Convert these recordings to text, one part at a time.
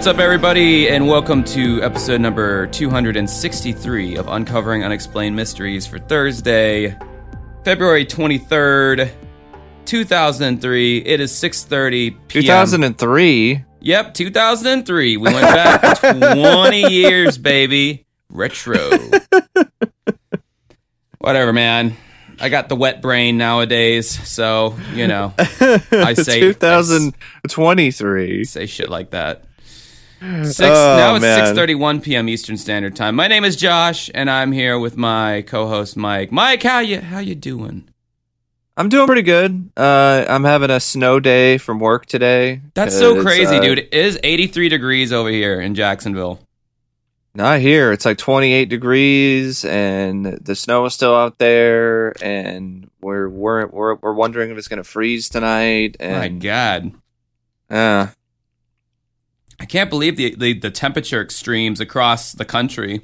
What's up, everybody, and welcome to episode number 263 of Uncovering Unexplained Mysteries for Thursday, February 23rd, 2003. It is 6:30 p.m. 2003. Yep, 2003. We went back 20 years, baby. Retro. Whatever, man. I got the wet brain nowadays, so you know I say 2023. say shit like that. Six, Oh, now it's six thirty one p.m. Eastern Standard Time. My name is Josh, and I'm here with my co-host Mike. Mike, how you how you doing? I'm doing pretty good. Uh, I'm having a snow day from work today. That's so crazy, uh, dude. It is eighty three degrees over here in Jacksonville. Not here. It's like 28 degrees, and the snow is still out there, and we're we're we're, we're wondering if it's gonna freeze tonight. My And God, uh, I can't believe the, the the temperature extremes across the country.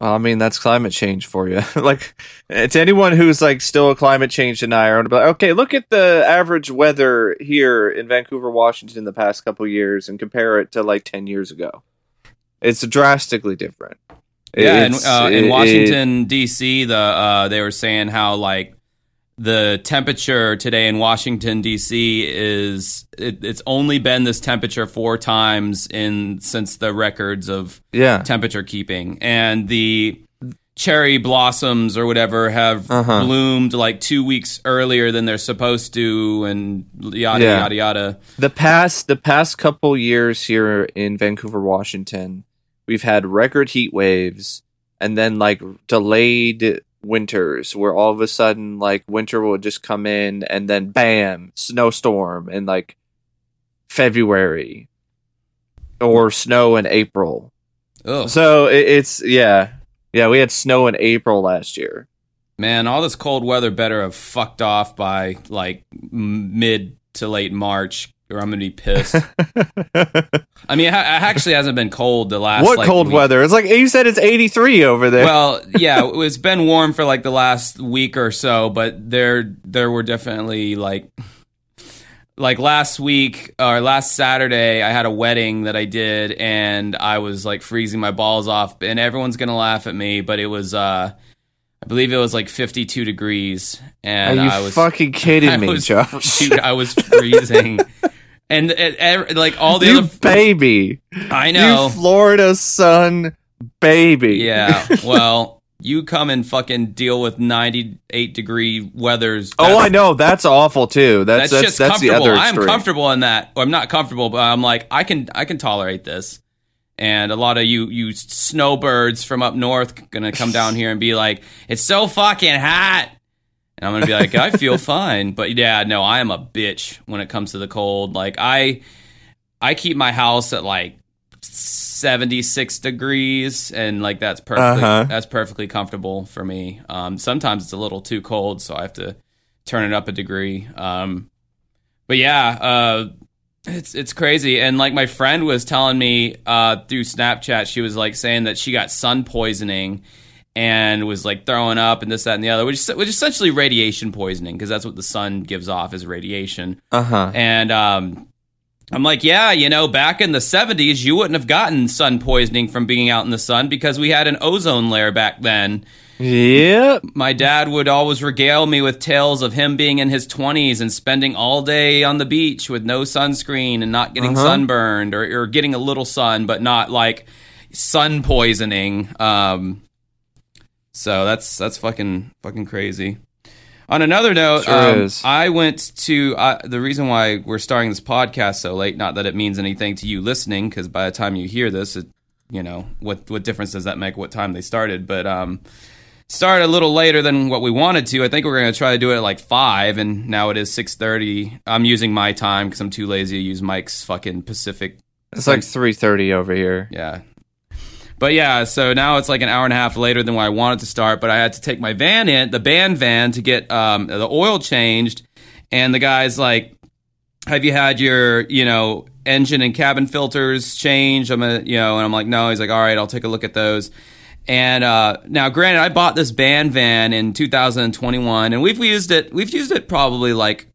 well, I mean that's climate change for you. like to anyone who's like still a climate change denier, I'm like, okay, look at the average weather here in Vancouver, Washington, the past couple years, and compare it to like 10 years ago. It's drastically different. Yeah, in, uh, in Washington D.C., the uh, they were saying how like the temperature today in Washington D.C. is it, it's only been this temperature four times in since the records of yeah. temperature keeping, and the cherry blossoms or whatever have Uh-huh. bloomed like two weeks earlier than they're supposed to, and yada Yeah. yada yada. the past the past couple years here in Vancouver, Washington, we've had record heat waves and then like delayed winters where all of a sudden like winter will just come in and then bam, snowstorm in like February or snow in April. Ugh. So it, it's yeah. Yeah, we had snow in April last year. Man, all this cold weather better have fucked off by like m- mid to late March, or I'm gonna be pissed. I mean, it, actually hasn't been cold the last. what like, cold week. weather? It's like you said it's 83 over there. Well, yeah, it's been warm for like the last week or so, but there there were definitely like like last week or last Saturday, I had a wedding that I did, and I was like freezing my balls off, and everyone's gonna laugh at me, but it was uh, I believe it was like 52 degrees, and Are you I was fucking kidding I me, was, Josh? dude, I was freezing. And it, ev- like all the you other, baby. I know, You Florida sun baby. yeah. Well, you come and fucking deal with ninety-eight degree weathers. Oh, I know. That's awful too. That's That's, that's just that's, the comfortable. other I'm comfortable in that. Or I'm not comfortable, but I'm like I can I can tolerate this. And a lot of you you snowbirds from up north gonna come down here and be like, it's so fucking hot. And I'm gonna be like, I feel fine. But yeah, no, I am a bitch when it comes to the cold. Like I I keep my house at like 76 degrees and like that's perfectly Uh-huh. that's perfectly comfortable for me. Um sometimes it's a little too cold, so I have to turn it up a degree. Um but yeah, uh it's it's crazy. And like my friend was telling me uh through Snapchat, she was like saying that she got sun poisoning and was like throwing up and this, that, and the other, which which is essentially radiation poisoning because that's what the sun gives off is radiation. Uh huh. And um, I'm like, yeah, you know, back in the 70s, you wouldn't have gotten sun poisoning from being out in the sun because we had an ozone layer back then. Yep. My dad would always regale me with tales of him being in his 20s and spending all day on the beach with no sunscreen and not getting Uh-huh. sunburned or, or getting a little sun, but not like sun poisoning. Um, so that's that's fucking fucking crazy. On another note, Sure um. I went to uh, the reason why we're starting this podcast so late. Not that it means anything to you listening, because by the time you hear this, it, you know what what difference does that make? What time they started? But um, started a little later than what we wanted to. I think we're going to try to do it at like five, and now it is six thirty. I'm using my time because I'm too lazy to use Mike's fucking Pacific. It's like three thirty over here. Yeah. But yeah, so now it's like an hour and a half later than when I wanted to start. But I had to take my van in, the band van, to get um, the oil changed. And the guy's like, "Have you had your, you know, engine and cabin filters changed?" I'm gonna, you know, and I'm like, "No." He's like, "All right, I'll take a look at those." And uh, now, granted, I bought this band van in 2021, and we've used it. We've used it probably like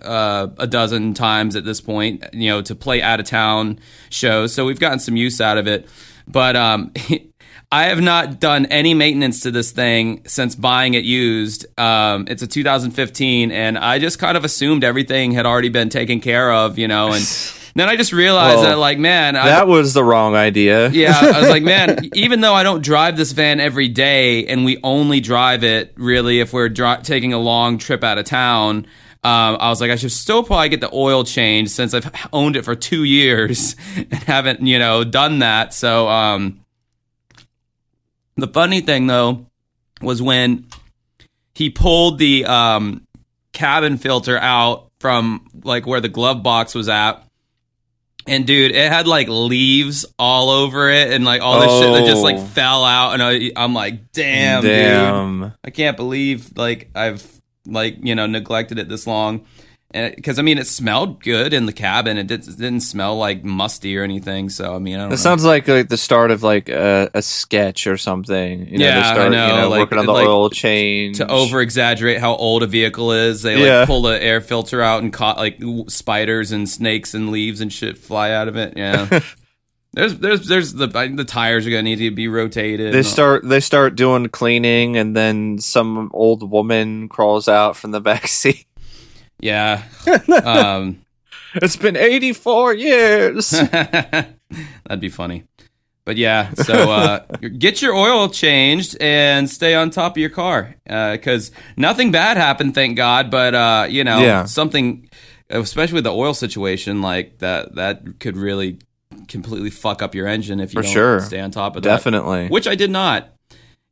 uh, a dozen times at this point, you know, to play out of town shows. So we've gotten some use out of it. But um, I have not done any maintenance to this thing since buying it used. Um, it's a 2015, and I just kind of assumed everything had already been taken care of, you know, and. Then I just realized Well, that, like, man, I, That was the wrong idea. yeah, I was like, man, even though I don't drive this van every day, and we only drive it really if we're dri- taking a long trip out of town, um, I was like, I should still probably get the oil changed since I've owned it for two years and haven't, you know, done that. So, um, the funny thing though was when he pulled the um, cabin filter out from like where the glove box was at. And dude, it had like leaves all over it, and like all this shit that just like Oh. fell out. And I, I'm like, damn, dude, Damn. I can't believe like I've like you know neglected it this long. And because I mean, it smelled good in the cabin. It, did, it didn't smell like musty or anything. So I mean, I don't That know. sounds like like the start of like a, a sketch or something. You know, Yeah, they I start, know, You know, like- working on the like, oil change to over exaggerate how old a vehicle is. They like Yeah. pull the air filter out and caught like spiders and snakes and leaves and shit fly out of it. Yeah. there's there's there's the the tires are gonna need to be rotated. They start they start doing cleaning, and then some old woman crawls out from the back seat. Yeah. um, It's been eighty four years. that'd be funny. But yeah, so uh, get your oil changed and stay on top of your car because nothing bad happened, thank God. But uh, you know, Yeah. something, especially with the oil situation, like that, that could really completely fuck up your engine if you For don't sure. stay on top of that. Definitely. Which I did not.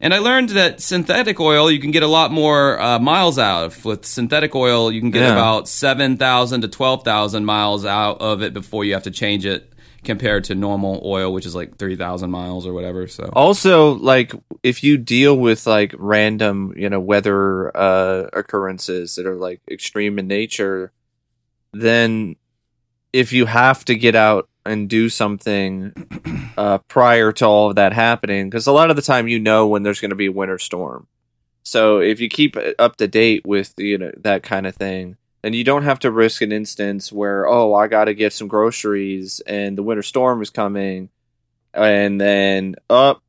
And I learned that synthetic oil you can get a lot more uh, miles out of. With synthetic oil, you can get Yeah. about seven thousand to twelve thousand miles out of it before you have to change it, compared to normal oil, which is like three thousand miles or whatever. So Also, like if you deal with like random, you know, weather uh, occurrences that are like extreme in nature, then if you have to get out and do something uh, prior to all of that happening, because a lot of the time you know when there's going to be a winter storm. So if you keep up to date with you know that kind of thing, then you don't have to risk an instance where oh I got to get some groceries and the winter storm is coming, and then up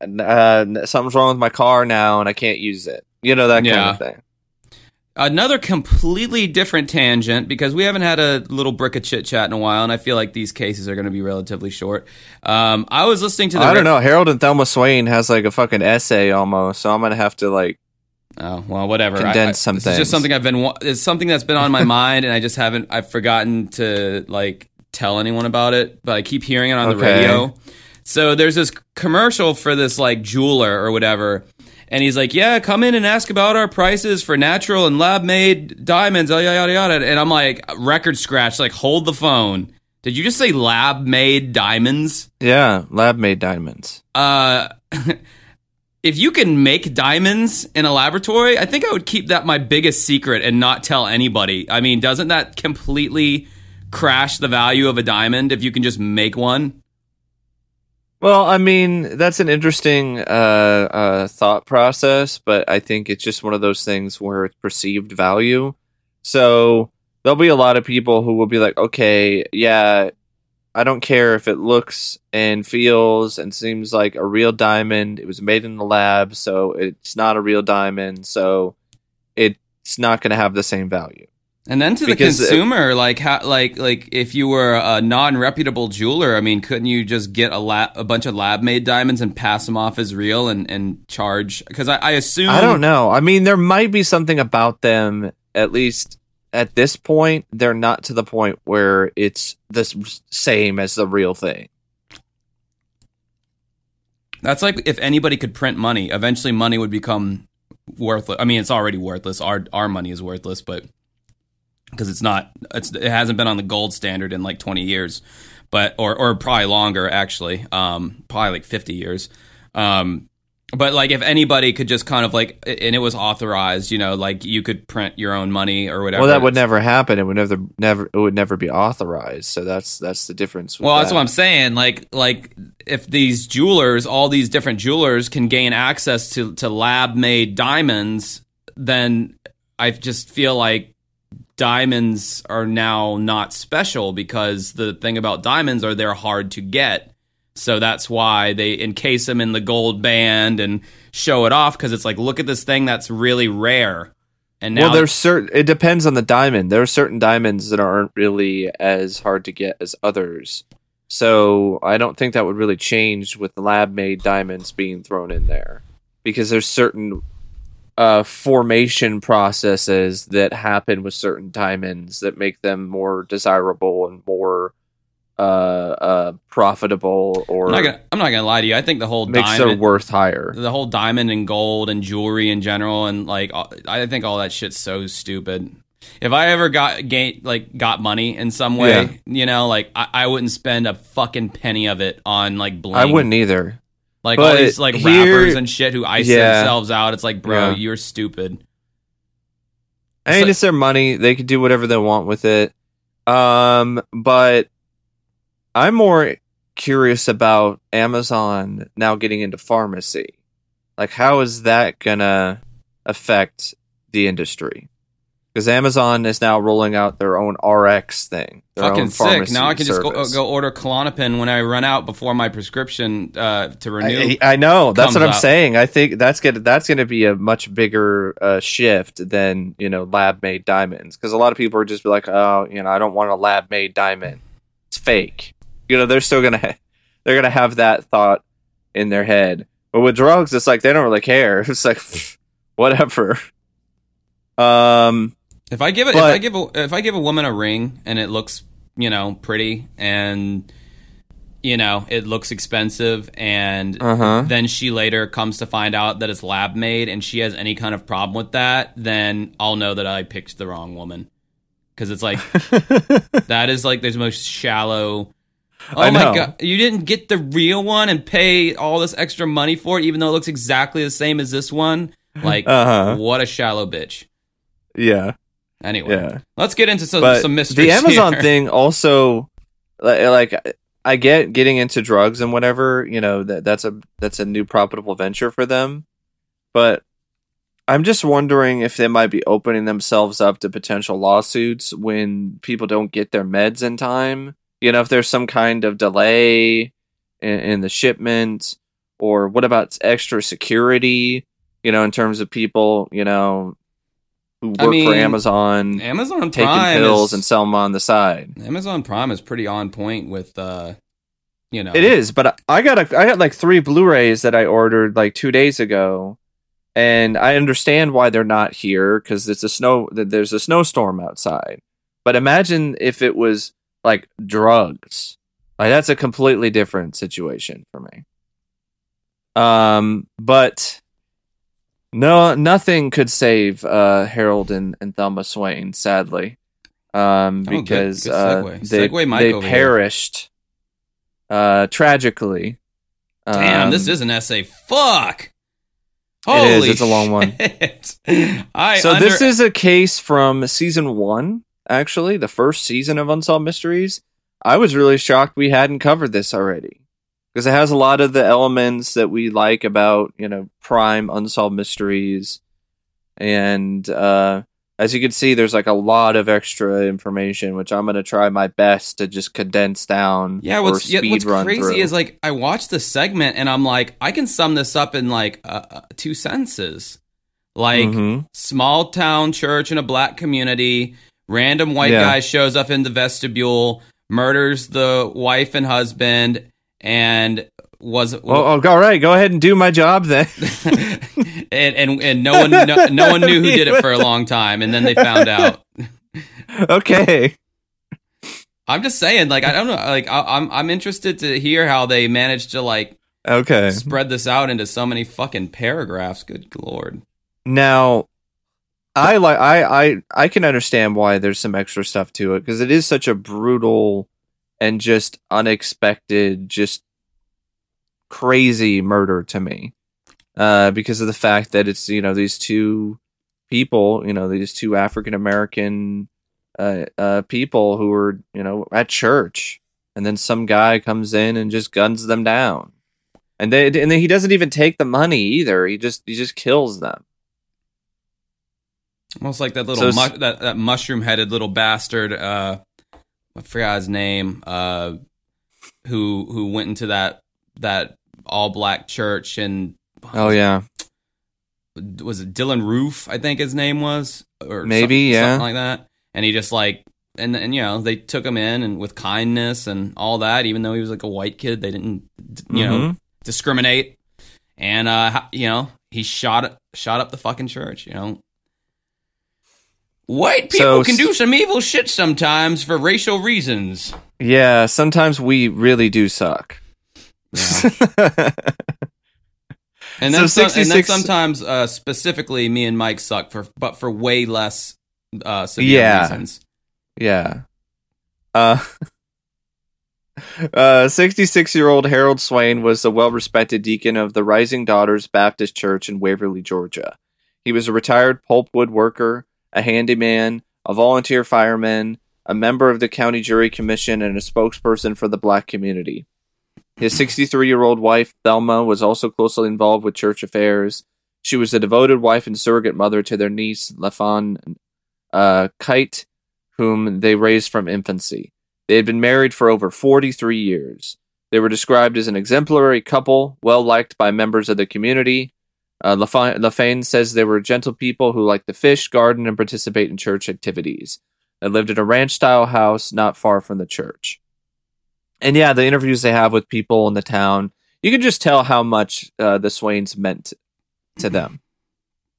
uh, something's wrong with my car now and I can't use it. You know that kind Yeah. of thing. Another completely different tangent because we haven't had a little brick of chit chat in a while, and I feel like these cases are going to be relatively short. Um, I was listening to the I don't know. Harold and Thelma Swain has like a fucking essay almost, so I'm gonna have to like. Oh well, whatever. Condense I, I, some this is just something I've been. It's something that's been on my mind, and I just haven't. I've forgotten to like tell anyone about it, but I keep hearing it on the radio. So there's this commercial for this like jeweler or whatever, and he's like, "Yeah, come in and ask about our prices for natural and lab made diamonds." Yada yada yada. And I'm like, record scratch. Like, hold the phone. Did you just say lab made diamonds? Yeah, lab made diamonds. uh if you can make diamonds in a laboratory, I think I would keep that my biggest secret and not tell anybody. I mean, doesn't that completely crash the value of a diamond if you can just make one? Well, I mean, that's an interesting uh, uh, thought process, but I think it's just one of those things where it's perceived value. So there'll be a lot of people who will be like, okay, yeah, I don't care if it looks and feels and seems like a real diamond. It was made in the lab, so it's not a real diamond, so it's not going to have the same value. And then to the Because, consumer, like how, like like if you were a non-reputable jeweler, I mean, couldn't you just get a lab, a bunch of lab-made diamonds and pass them off as real and and charge? Because I, I assume I don't know. I mean, there might be something about them, at least at this point, they're not to the point where it's the same as the real thing. That's like if anybody could print money, eventually money would become worthless. I mean, it's already worthless. Our our money is worthless, but because it's not, it's it hasn't been on the gold standard in like twenty years, but or or probably longer actually, um, probably like fifty years. Um, but like if anybody could just kind of like, and it was authorized, you know, like you could print your own money or whatever. Well, that would never happen. It would never, never, it would never be authorized. So that's that's the difference. Well, that's that. what I'm saying. Like, like if these jewelers, all these different jewelers, can gain access to to lab made diamonds, then I just feel like diamonds are now not special because the thing about diamonds are they're hard to get. So that's why they encase them in the gold band and show it off because it's like, look at this thing that's really rare. And now well, there's certain. It depends on the diamond. There are certain diamonds that aren't really as hard to get as others. So I don't think that would really change with lab-made diamonds being thrown in there, because there's certain uh, formation processes that happen with certain diamonds that make them more desirable and more uh, uh, profitable, or I'm not, gonna, I'm not gonna lie to you. I think the whole makes diamond, their worth higher. the whole diamond and gold and jewelry in general, and like I think all that shit's so stupid. If I ever got gain, like got money in some way, Yeah. you know, like I, I wouldn't spend a fucking penny of it on like bling. I wouldn't either. Like all these like here- rappers and shit who ice Yeah. themselves out. It's like, bro, Yeah. you're stupid. I mean, like- it's their money; they can do whatever they want with it. Um, but I'm more curious about Amazon now getting into pharmacy. Like, how is that gonna affect the industry? Because Amazon is now rolling out their own RX thing. Fucking sick. Now I can just go, go order Klonopin when I run out before my prescription uh, to renew. I, I know that's what I'm up. saying. I think that's gonna that's gonna be a much bigger uh, shift than you know lab made diamonds because a lot of people are just be like, oh, you know, I don't want a lab made diamond. It's fake. You know, they're still gonna ha- they're gonna have that thought in their head. But with drugs, it's like they don't really care. It's like whatever. Um. If I give it, if I give a, if I give a woman a ring and it looks, you know, pretty and you know it looks expensive, and Uh huh. then she later comes to find out that it's lab made, and she has any kind of problem with that, then I'll know that I picked the wrong woman. Because it's like that is like there's most shallow. Oh I my know. god! You didn't get the real one and pay all this extra money for it, even though it looks exactly the same as this one. Like, Uh-huh. what a shallow bitch. Yeah. Anyway, Yeah. let's get into some but some mysteries. the Amazon here. thing also, like, I get getting into drugs and whatever. You know that that's a that's a new profitable venture for them, but I'm just wondering if they might be opening themselves up to potential lawsuits when people don't get their meds in time. You know, if there's some kind of delay in, in the shipment, or what about extra security? You know, in terms of people, you know, who work I mean, for Amazon Amazon Prime taking pills is, and sell them on the side. Amazon Prime is pretty on point with uh, you know, It is, but I- I got a, I got like three Blu-rays that I ordered like two days ago, and I understand why they're not here because it's a snow. There's a snowstorm outside. But imagine if it was like drugs. Like that's a completely different situation for me. Um, but no, nothing could save uh Harold and, and Thelma Swain, sadly. Um, Oh, good- because good uh, they, they perished uh tragically. damn, Um, this is an essay. Fuck. Holy it's a long one. I so under- this is a case from season one, actually, the first season of Unsolved Mysteries. I was really shocked we hadn't covered this already. Because it has a lot of the elements that we like about, you know, prime unsolved mysteries. And uh as you can see, there's like a lot of extra information, which I'm gonna try my best to just condense down. yeah, what's yeah, what's crazy through. is like I watched the segment and I'm like I can sum this up in like uh, uh, two sentences. Like Mhm. small town church in a black community. Random white Yeah. guy shows up in the vestibule, murders the wife and husband, and was Oh, oh, all right, go ahead and do my job then. and, and and no one no, no one knew who did it for a long time, and then they found out. okay. I'm just saying, like I don't know, like I, I'm I'm interested to hear how they managed to like Okay. spread this out into so many fucking paragraphs. Good lord. Now, I like I I I can understand why there's some extra stuff to it because it is such a brutal and just unexpected, just crazy murder to me. Uh, because of the fact that it's you know these two people, you know these two African American uh, uh people who were you know at church, and then some guy comes in and just guns them down, and they and then he doesn't even take the money either. He just he just kills them. Almost like that little So- mu- that, that mushroom headed little bastard. Uh, I forgot his name. Uh, who who went into that that all black church and Oh yeah, was it Dylann Roof? I think his name was, or Maybe, some- yeah. something like that. And he just like, and and you know, they took him in and with kindness and all that. Even though he was like a white kid, they didn't, you know, Mhm. discriminate. And uh, you know, he shot shot up the fucking church. You know, white people So- can do some evil shit sometimes for racial reasons. yeah. Sometimes we really do suck. And So then, some, and then sometimes, uh, specifically, me and Mike suck for, but for way less uh, severe Yeah. reasons. Yeah. Uh, uh, 66 year old Harold Swain was a well respected deacon of the Rising Daughters Baptist Church in Waverly, Georgia. He was a retired pulpwood worker, a handyman, a volunteer fireman, a member of the county jury commission, and a spokesperson for the black community. His 63 year old wife, Thelma, was also closely involved with church affairs. She was a devoted wife and surrogate mother to their niece, Lafon uh, Kite, whom they raised from infancy. They had been married for over 43 years. They were described as an exemplary couple, well liked by members of the community. Uh, Lafa- Lafane says they were gentle people who liked to fish, garden, and participate in church activities. They lived in a ranch style house not far from the church. And yeah, the interviews they have with people in the town, you can just tell how much uh, the Swains meant to them.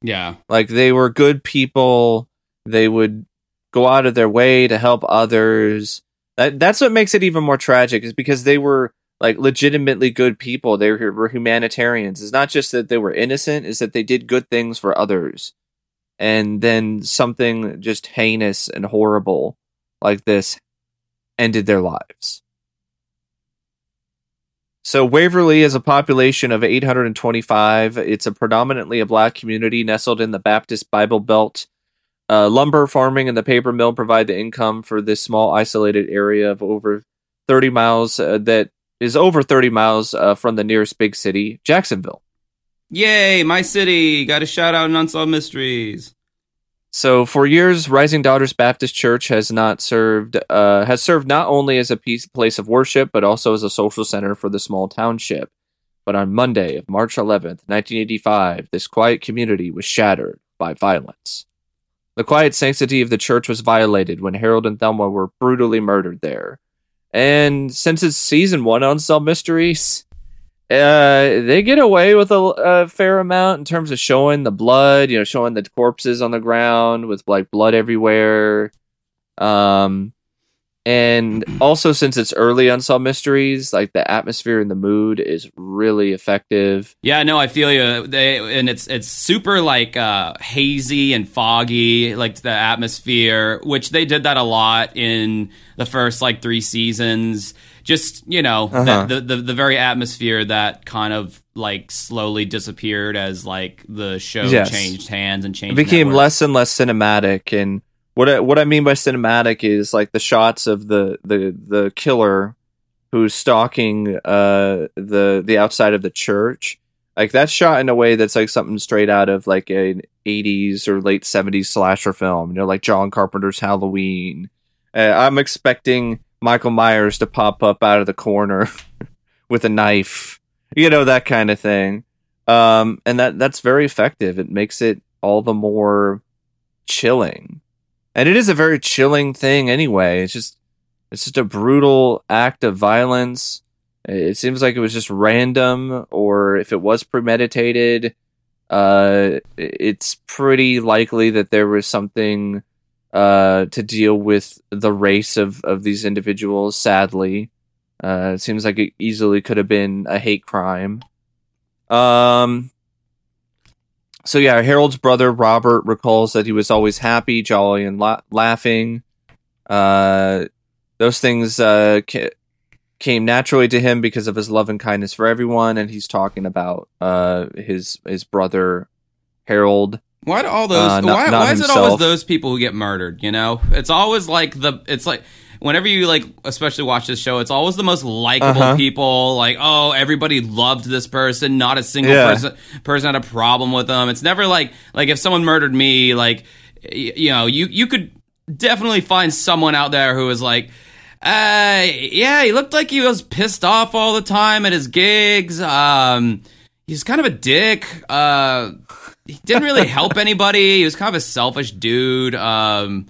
Yeah. Like they were good people. They would go out of their way to help others. That that's what makes it even more tragic is because they were like legitimately good people. They were, humanitarians. It's not just that they were innocent, is that they did good things for others. And then something just heinous and horrible like this ended their lives. So Waverly is a population of 825. It's a predominantly a black community nestled in the Baptist Bible Belt. Uh, lumber farming and the paper mill provide the income for this small isolated area of over 30 miles uh, that is over 30 miles uh, from the nearest big city, Jacksonville. Yay, my city. Got a shout out in Unsolved Mysteries. So for years, Rising Daughters Baptist Church has not served uh, has served not only as a piece, place of worship but also as a social center for the small township. But on Monday of March 11th, 1985, this quiet community was shattered by violence. The quiet sanctity of the church was violated when Harold and Thelma were brutally murdered there. And since it's season one on Unsolved Mysteries, uh, they get away with a, a fair amount in terms of showing the blood, you know, showing the corpses on the ground with like blood everywhere. Um, and also since it's early Unsolved Mysteries, like the atmosphere and the mood is really effective. Yeah, no, I feel you. They and it's it's super like uh, hazy and foggy, like the atmosphere, which they did that a lot in the first like three seasons. Just you know, Uh-huh. the, the the very atmosphere that kind of like slowly disappeared as like the show Yes. changed hands and It changed. became networks. less and less cinematic and what I, what I mean by cinematic is like the shots of the the the killer who's stalking uh the the outside of the church. Like that's shot in a way that's like something straight out of like an 80s or late 70s slasher film you know like John Carpenter's Halloween. Uh, I'm expecting Michael Myers to pop up out of the corner with a knife you know that kind of thing. Um and that that's very effective. It makes it all the more chilling and it is a very chilling thing anyway. It's just it's just a brutal act of violence. It seems like it was just random or if it was premeditated uh it's pretty likely that there was something uh to deal with the race of of these individuals sadly. Uh it seems like it easily could have been a hate crime. Um so yeah, Harold's brother Robert recalls that he was always happy, jolly, and la- laughing. Uh, those things uh, ca- came naturally to him because of his love and kindness for everyone, and he's talking about uh, his his brother Harold. Why do all those? Uh, not- why not why is it always those people who get murdered? You know, it's always like the. It's like whenever you like, especially watch this show, it's always the most likable Uh-huh. people. Like, oh, everybody loved this person. Not a single Yeah. person person had a problem with them. It's never like like if someone murdered me, like. y- you know, you you could definitely find someone out there who is like, uh, yeah, he looked like he was pissed off all the time at his gigs. Um, he's kind of a dick. Uh, he didn't really help anybody. He was kind of a selfish dude. Um,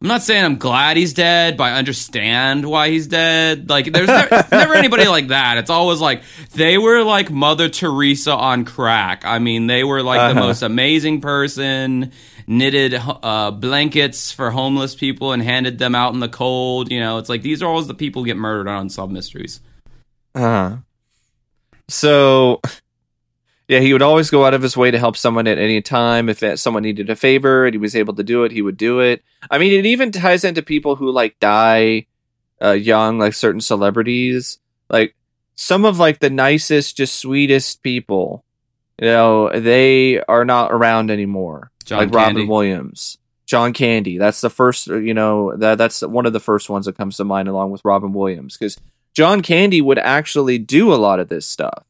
I'm not saying I'm glad he's dead, but I understand why he's dead. Like, there's never, never anybody like that. It's always like they were like Mother Teresa on crack. I mean, they were like the Uh-huh. most amazing person, knitted uh, blankets for homeless people and handed them out in the cold. You know, it's like these are always the people who get murdered on Unsolved Mysteries. Uh, so, yeah, he would always go out of his way to help someone at any time. If someone needed a favor and he was able to do it, he would do it. I mean, it even ties into people who like die uh, young, like certain celebrities. Like some of like the nicest, just sweetest people, you know, they are not around anymore. John like Candy. Robin Williams. John Candy. That's the first, you know, that that's one of the first ones that comes to mind along with Robin Williams because John Candy would actually do a lot of this stuff.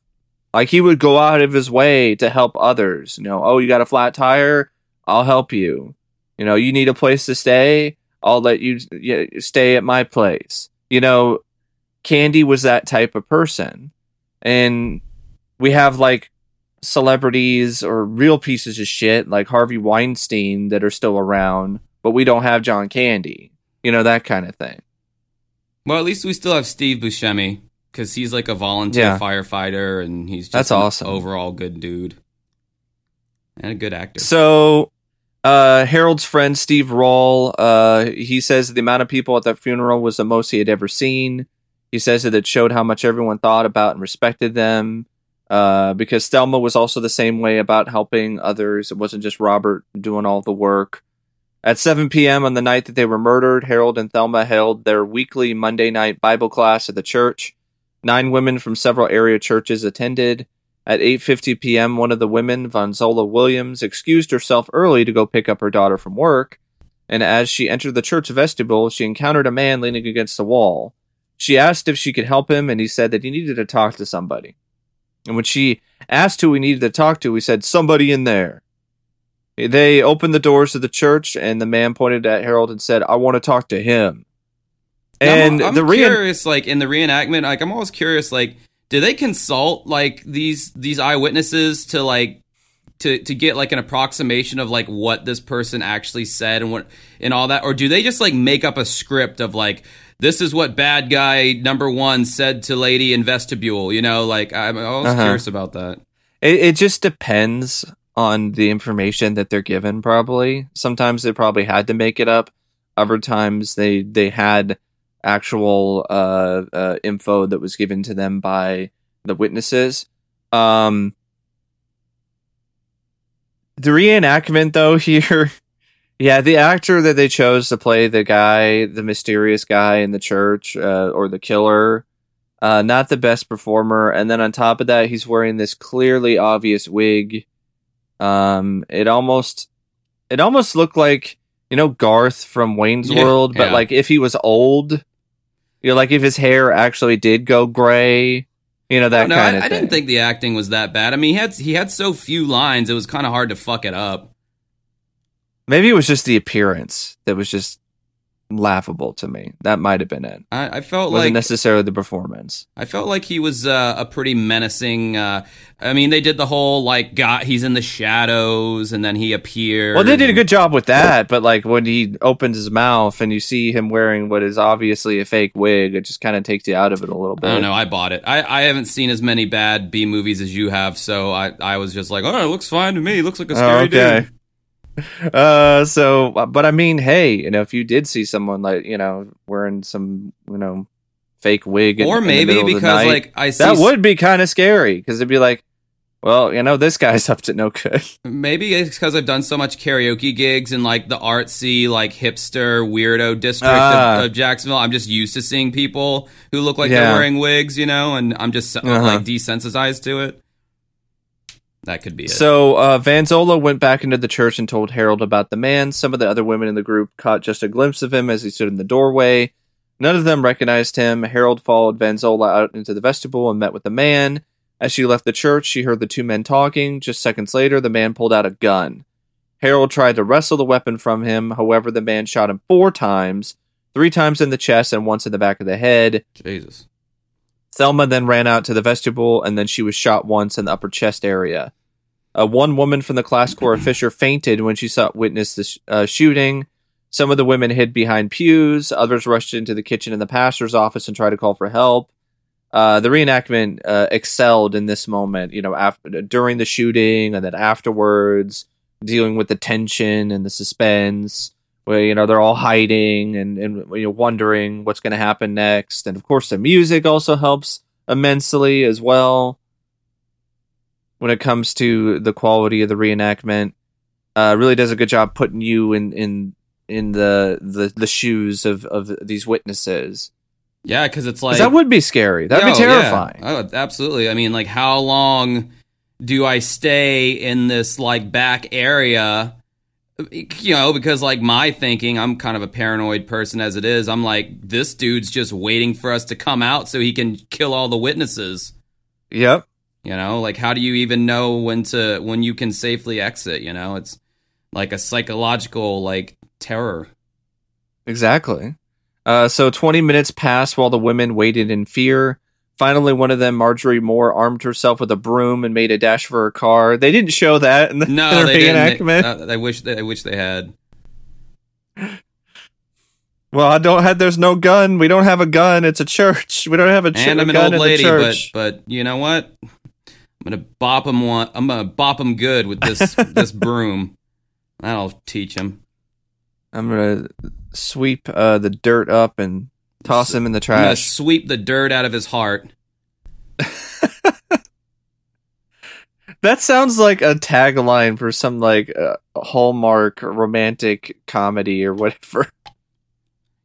Like he would go out of his way to help others. You know, oh, you got a flat tire? I'll help you. You know, you need a place to stay? I'll let you stay at my place. You know, Candy was that type of person. And we have like celebrities or real pieces of shit like Harvey Weinstein that are still around, but we don't have John Candy. You know, that kind of thing. Well, at least we still have Steve Buscemi because he's like a volunteer Yeah. firefighter and he's just That's an awesome. overall good dude and a good actor. So, uh, Harold's friend Steve Roll, uh, he says the amount of people at that funeral was the most he had ever seen. He says that it showed how much everyone thought about and respected them. Uh, because Thelma was also the same way about helping others. It wasn't just Robert doing all the work. At 7 p.m. on the night that they were murdered, Harold and Thelma held their weekly Monday night Bible class at the church. Nine women from several area churches attended. At 8:50 p.m., one of the women, Vonzola Williams, excused herself early to go pick up her daughter from work, and as she entered the church vestibule, she encountered a man leaning against the wall. She asked if she could help him, and he said that he needed to talk to somebody. And when she asked who he needed to talk to, he said, "Somebody in there." They opened the doors of the church, and the man pointed at Harold and said, "I want to talk to him." And I'm, I'm the re- curious, like in the reenactment, like I'm always curious, like do they consult like these these eyewitnesses to like to to get like an approximation of like what this person actually said and what and all that, or do they just like make up a script of like this is what bad guy number one said to lady in vestibule? You know, like I'm always Uh-huh. curious about that. It, it just depends on the information that they're given. Probably sometimes they probably had to make it up. Other times they they had actual uh, uh, info that was given to them by the witnesses. Um, the reenactment, though, here, yeah, the actor that they chose to play the guy, the mysterious guy in the church, uh, or the killer, uh, not the best performer. And then on top of that, he's wearing this clearly obvious wig. Um, it almost, it almost looked like you know Garth from Wayne's Yeah, World, but yeah. like if he was old, you know, like if his hair actually did go gray, you know that no, kind I, of I thing. didn't think the acting was that bad. I mean, he had he had so few lines; it was kind of hard to fuck it up. Maybe it was just the appearance that was just laughable to me. That might have been it. I, I felt wasn't like necessarily the performance. I felt like he was uh, a pretty menacing. Uh, I mean, they did the whole like, God, he's in the shadows, and then he appeared. Well, they did a good job with that, but like when he opens his mouth and you see him wearing what is obviously a fake wig, it just kind of takes you out of it a little bit. I don't know. I bought it. I, I haven't seen as many bad B movies as you have, so I, I was just like, oh, it looks fine to me. It looks like a Oh, scary okay. dude. Uh, so, but I mean, hey, you know, if you did see someone like you know wearing some you know fake wig, Or in maybe the because night, like I see, that would be kind of scary because it'd be like, well, you know, this guy's up to no good. maybe it's because I've done so much karaoke gigs in like the artsy, like hipster weirdo district Ah. of, of Jacksonville. I'm just used to seeing people who look like Yeah. they're wearing wigs, you know, and I'm just uh, Uh-huh. like desensitized to it. That could be it. So uh, Van Zola went back into the church and told Harold about the man. Some of the other women in the group caught just a glimpse of him as he stood in the doorway. None of them recognized him. Harold followed Vanzola out into the vestibule and met with the man. As she left the church, she heard the two men talking. Just seconds later, the man pulled out a gun. Harold tried to wrestle the weapon from him. However, the man shot him four times, three times in the chest and once in the back of the head. Jesus. Thelma then ran out to the vestibule, and then she was shot once in the upper chest area. Uh, one woman from the class of Fisher fainted when she saw witnessed the sh- uh, shooting. Some of the women hid behind pews. Others rushed into the kitchen in the pastor's office and tried to call for help. Uh, the reenactment uh, excelled in this moment, you know, after during the shooting and then afterwards, dealing with the tension and the suspense, where you know they're all hiding and and you know wondering what's going to happen next, and of course the music also helps immensely as well when it comes to the quality of the reenactment. Uh, really does a good job putting you in in in the the, the shoes of of these witnesses. Yeah, because it's like that would be scary. That'd Yo, be terrifying. Yeah. Oh, absolutely. I mean, like, how long do I stay in this like back area? You know, because like my thinking, I'm kind of a paranoid person as it is. I'm like, this dude's just waiting for us to come out so he can kill all the witnesses. Yep. You know, like how do you even know when to when you can safely exit? You know, it's like a psychological like terror. Exactly. Uh, so 20 minutes passed while the women waited in fear. Finally, one of them, Marjorie Moore, armed herself with a broom and made a dash for her car. They didn't show that in the, No, they didn't. Uh, I wish they, I wish they had. well, I don't have. There's no gun. We don't have a gun. It's a church. We don't have a, ch- and I'm an old in lady, the but church. but you know what? I'm gonna bop him one. I'm gonna bop him good with this this broom. That'll teach him. I'm gonna sweep uh, the dirt up and toss him in the I'm gonna trash. sweep the dirt out of his heart. That sounds like a tagline for some like uh, Hallmark romantic comedy or whatever.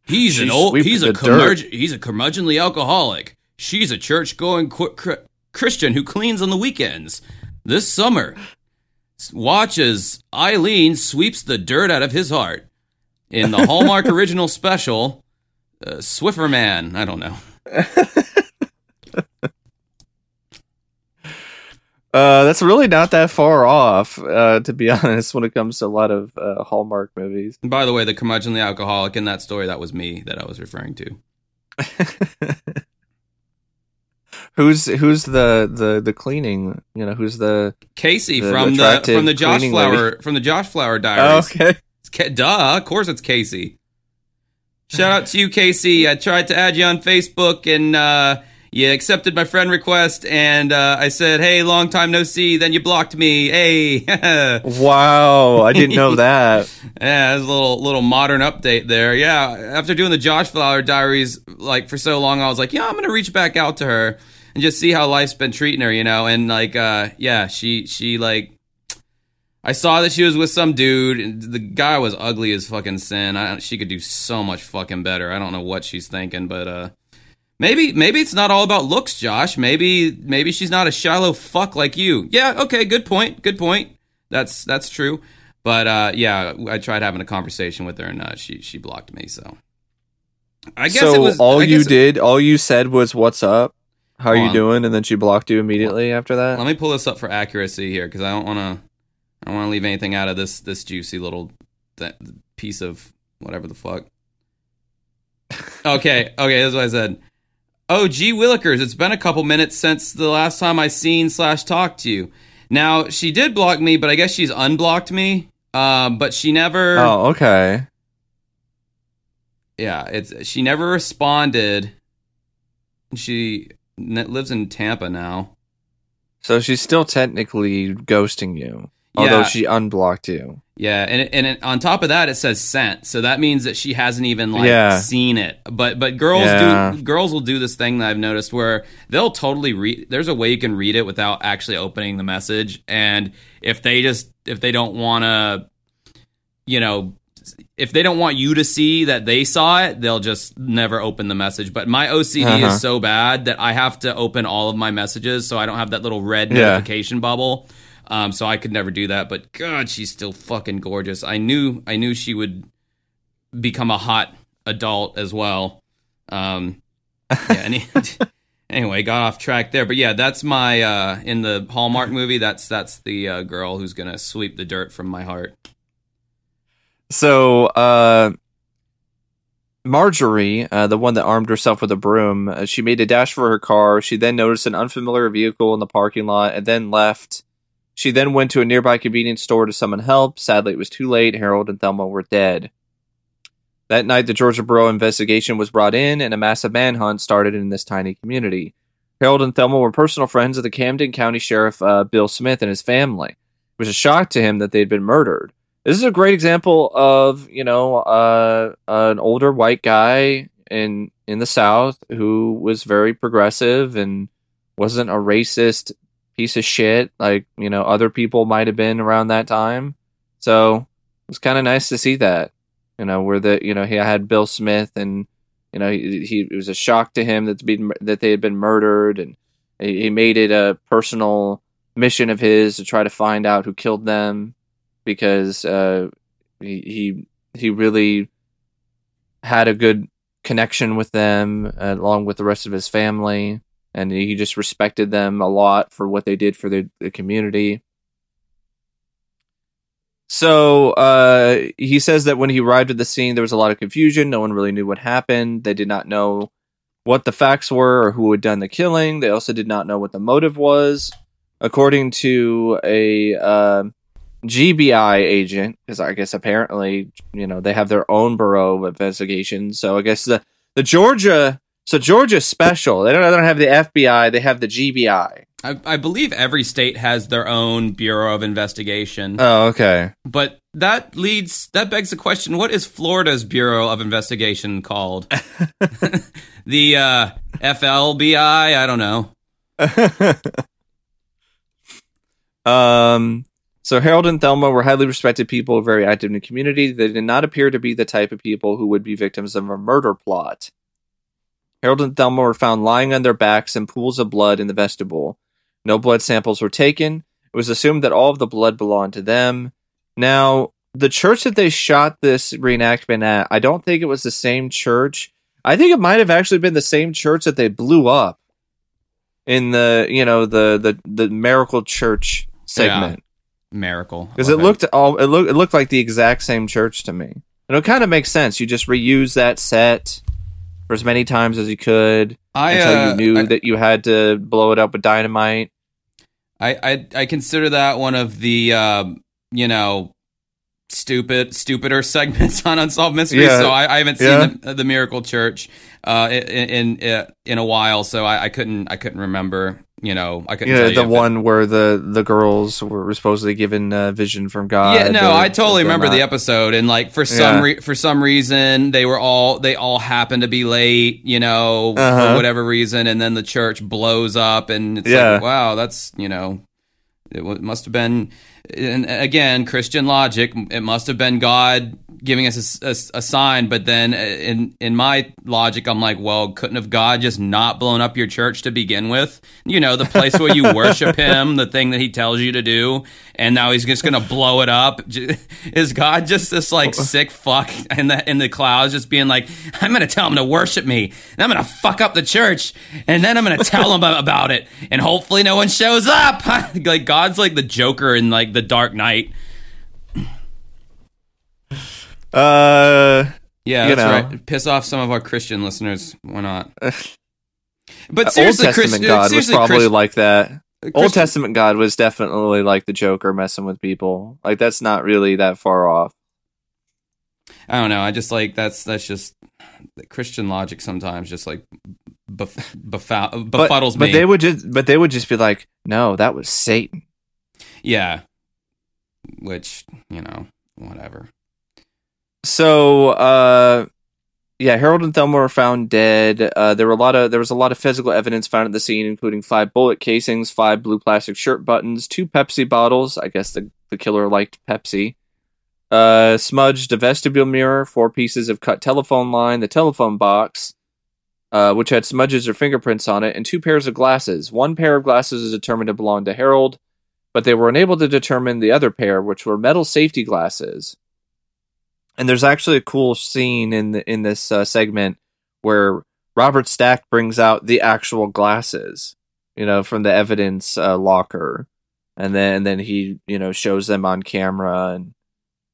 He's She an old. He's a the dirt. curmudge- he's a curmudgeonly alcoholic. She's a church going qu- cr- Christian who cleans on the weekends. This summer, watches Eileen sweeps the dirt out of his heart in the Hallmark original special, uh, Swiffer Man. I don't know. Uh, that's really not that far off, uh, to be honest, when it comes to a lot of uh, Hallmark movies. And by the way, the curmudgeonly alcoholic in that story, that was me that I was referring to. who's who's the, the the cleaning? You know, who's the Casey The from the from the Josh Flower from the Josh Flower oh, Diaries. okay? It's duh, of course it's Casey. Shout out to you, Casey. I tried to add you on Facebook and uh, you accepted my friend request, and uh, I said, "Hey, long time no see." Then you blocked me. Hey, Wow, I didn't know that. Yeah, there's a little little modern update there. Yeah, after doing the Josh Flower Diaries like for so long, I was like, "Yeah, I'm gonna reach back out to her and just see how life's been treating her," you know. And like, uh, yeah, she she like I saw that she was with some dude. and The guy was ugly as fucking sin. I, she could do so much fucking better. I don't know what she's thinking, but uh, maybe maybe it's not all about looks, Josh. Maybe maybe she's not a shallow fuck like you. Yeah, okay, good point. Good point. That's that's true. But uh, yeah, I tried having a conversation with her, and uh, she she blocked me. So I guess so it was all you did, all you said was "What's up? How are you on. doing?" And then she blocked you immediately after that. Let me pull this up for accuracy here because I don't want to. I don't want to leave anything out of this this juicy little th- piece of whatever the fuck. Okay, okay, that's what I said. Oh, gee, Willikers, it's been a couple minutes since the last time I seen slash talked to you. Now she did block me, but I guess she's unblocked me. Um, but she never. oh, okay. Yeah, it's she never responded. She n- lives in Tampa now. So she's still technically ghosting you, although Yeah. she unblocked you. Yeah, and it, and it, on top of that, it says sent, so that means that she hasn't even like Yeah. seen it. But but girls Yeah. do girls will do this thing that I've noticed where they'll totally read. There's a way you can read it without actually opening the message, and if they just if they don't want to, you know, if they don't want you to see that they saw it, they'll just never open the message. But my OCD Uh-huh. is so bad that I have to open all of my messages so I don't have that little red Yeah. notification bubble. Um, so I could never do that. But God, she's still fucking gorgeous. I knew I knew she would become a hot adult as well. Um, yeah. Any, anyway, got off track there. But yeah, that's my uh, in the Hallmark movie. That's that's the uh, girl who's gonna sweep the dirt from my heart. So, uh, Marjorie, uh, the one that armed herself with a broom, uh, she made a dash for her car. She then noticed an unfamiliar vehicle in the parking lot and then left. She then went to a nearby convenience store to summon help. Sadly, it was too late. Harold and Thelma were dead. That night, the Georgia Bureau investigation was brought in, and a massive manhunt started in this tiny community. Harold and Thelma were personal friends of the Camden County Sheriff uh, Bill Smith and his family. It was a shock to him that they'd been murdered. This is a great example of you know uh, an older white guy in in the South who was very progressive and wasn't a racist piece of shit like you know other people might have been around that time. So it was kind of nice to see that you know where the you know he had Bill Smith and you know he, he it was a shock to him that been that they had been murdered and he, made it a personal mission of his to try to find out who killed them because uh, he, he he really had a good connection with them uh, along with the rest of his family and he just respected them a lot for what they did for the, the community. So uh, he says that when he arrived at the scene there was a lot of confusion. No one really knew what happened. They did not know what the facts were or who had done the killing. They also did not know what the motive was. According to a uh, GBI agent, because I guess apparently, you know, they have their own bureau of investigation. So I guess the, the Georgia, so Georgia's special, they don't, they don't have the FBI, they have the GBI. I, I believe every state has their own bureau of investigation. Oh, okay. But that leads that begs the question: What is Florida's bureau of investigation called? the uh, FLBI? I don't know. um. So Harold and Thelma were highly respected people, very active in the community. They did not appear to be the type of people who would be victims of a murder plot. Harold and Thelma were found lying on their backs in pools of blood in the vestibule. No blood samples were taken. It was assumed that all of the blood belonged to them. Now, the church that they shot this reenactment at, I don't think it was the same church. I think it might have actually been the same church that they blew up in the, you know, the the the Miracle Church segment Miracle. because it looked all it looked it looked like the exact same church to me. And it kind of makes sense. You just reuse that set for as many times as you could I until uh, you knew I, that you had to blow it up with dynamite. I, I I consider that one of the um, you know stupid stupider segments on Unsolved Mysteries. Yeah. So I, I haven't seen Yeah. the, the Miracle Church uh, in in in a while, so I, I couldn't I couldn't remember. You know, I couldn't. You know, the if it- one where the the girls were supposedly given uh, vision from God. yeah, no, or- I totally remember the episode, and like for some Yeah. re- for some reason they were all they all happened to be late, you know, Uh-huh. for whatever reason, and then the church blows up, and it's Yeah. like, wow, that's you know, it w- must have been, and again, Christian logic, it must have been God giving us a sign, but then in in my logic, I'm like, well, couldn't have God just not blown up your church to begin with? You know, the place where you worship Him, the thing that He tells you to do, and now He's just gonna blow it up. Is God just this like sick fuck in the in the clouds, just being like, I'm gonna tell him to worship me, and I'm gonna fuck up the church, and then I'm gonna tell him about it, and hopefully no one shows up. like God's like the Joker in like the Dark Knight. Uh, Yeah, You that's know. right. Piss off some of our Christian listeners. Why not? But seriously, Testament Chris, God was probably Chris- like that. Old Testament God was definitely like the Joker messing with people. Like that's not really that far off. I don't know. I just like that's that's just Christian logic. Sometimes just like bef- But, befuddles but me. they would just but they would just be like, no, that was Satan. yeah, which you know, whatever. So, uh, yeah, Harold and Thelma were found dead. Uh, there were a lot of there was a lot of physical evidence found at the scene, including five bullet casings, five blue plastic shirt buttons, two Pepsi bottles. I guess the the killer liked Pepsi. Uh, smudged a vestibule mirror, four pieces of cut telephone line, the telephone box, uh, which had smudges or fingerprints on it, and two pairs of glasses. One pair of glasses is determined to belong to Harold, but they were unable to determine the other pair, which were metal safety glasses. And there's actually a cool scene in the, in this uh, segment where Robert Stack brings out the actual glasses, you know, from the evidence uh, locker, and then and then he you know shows them on camera and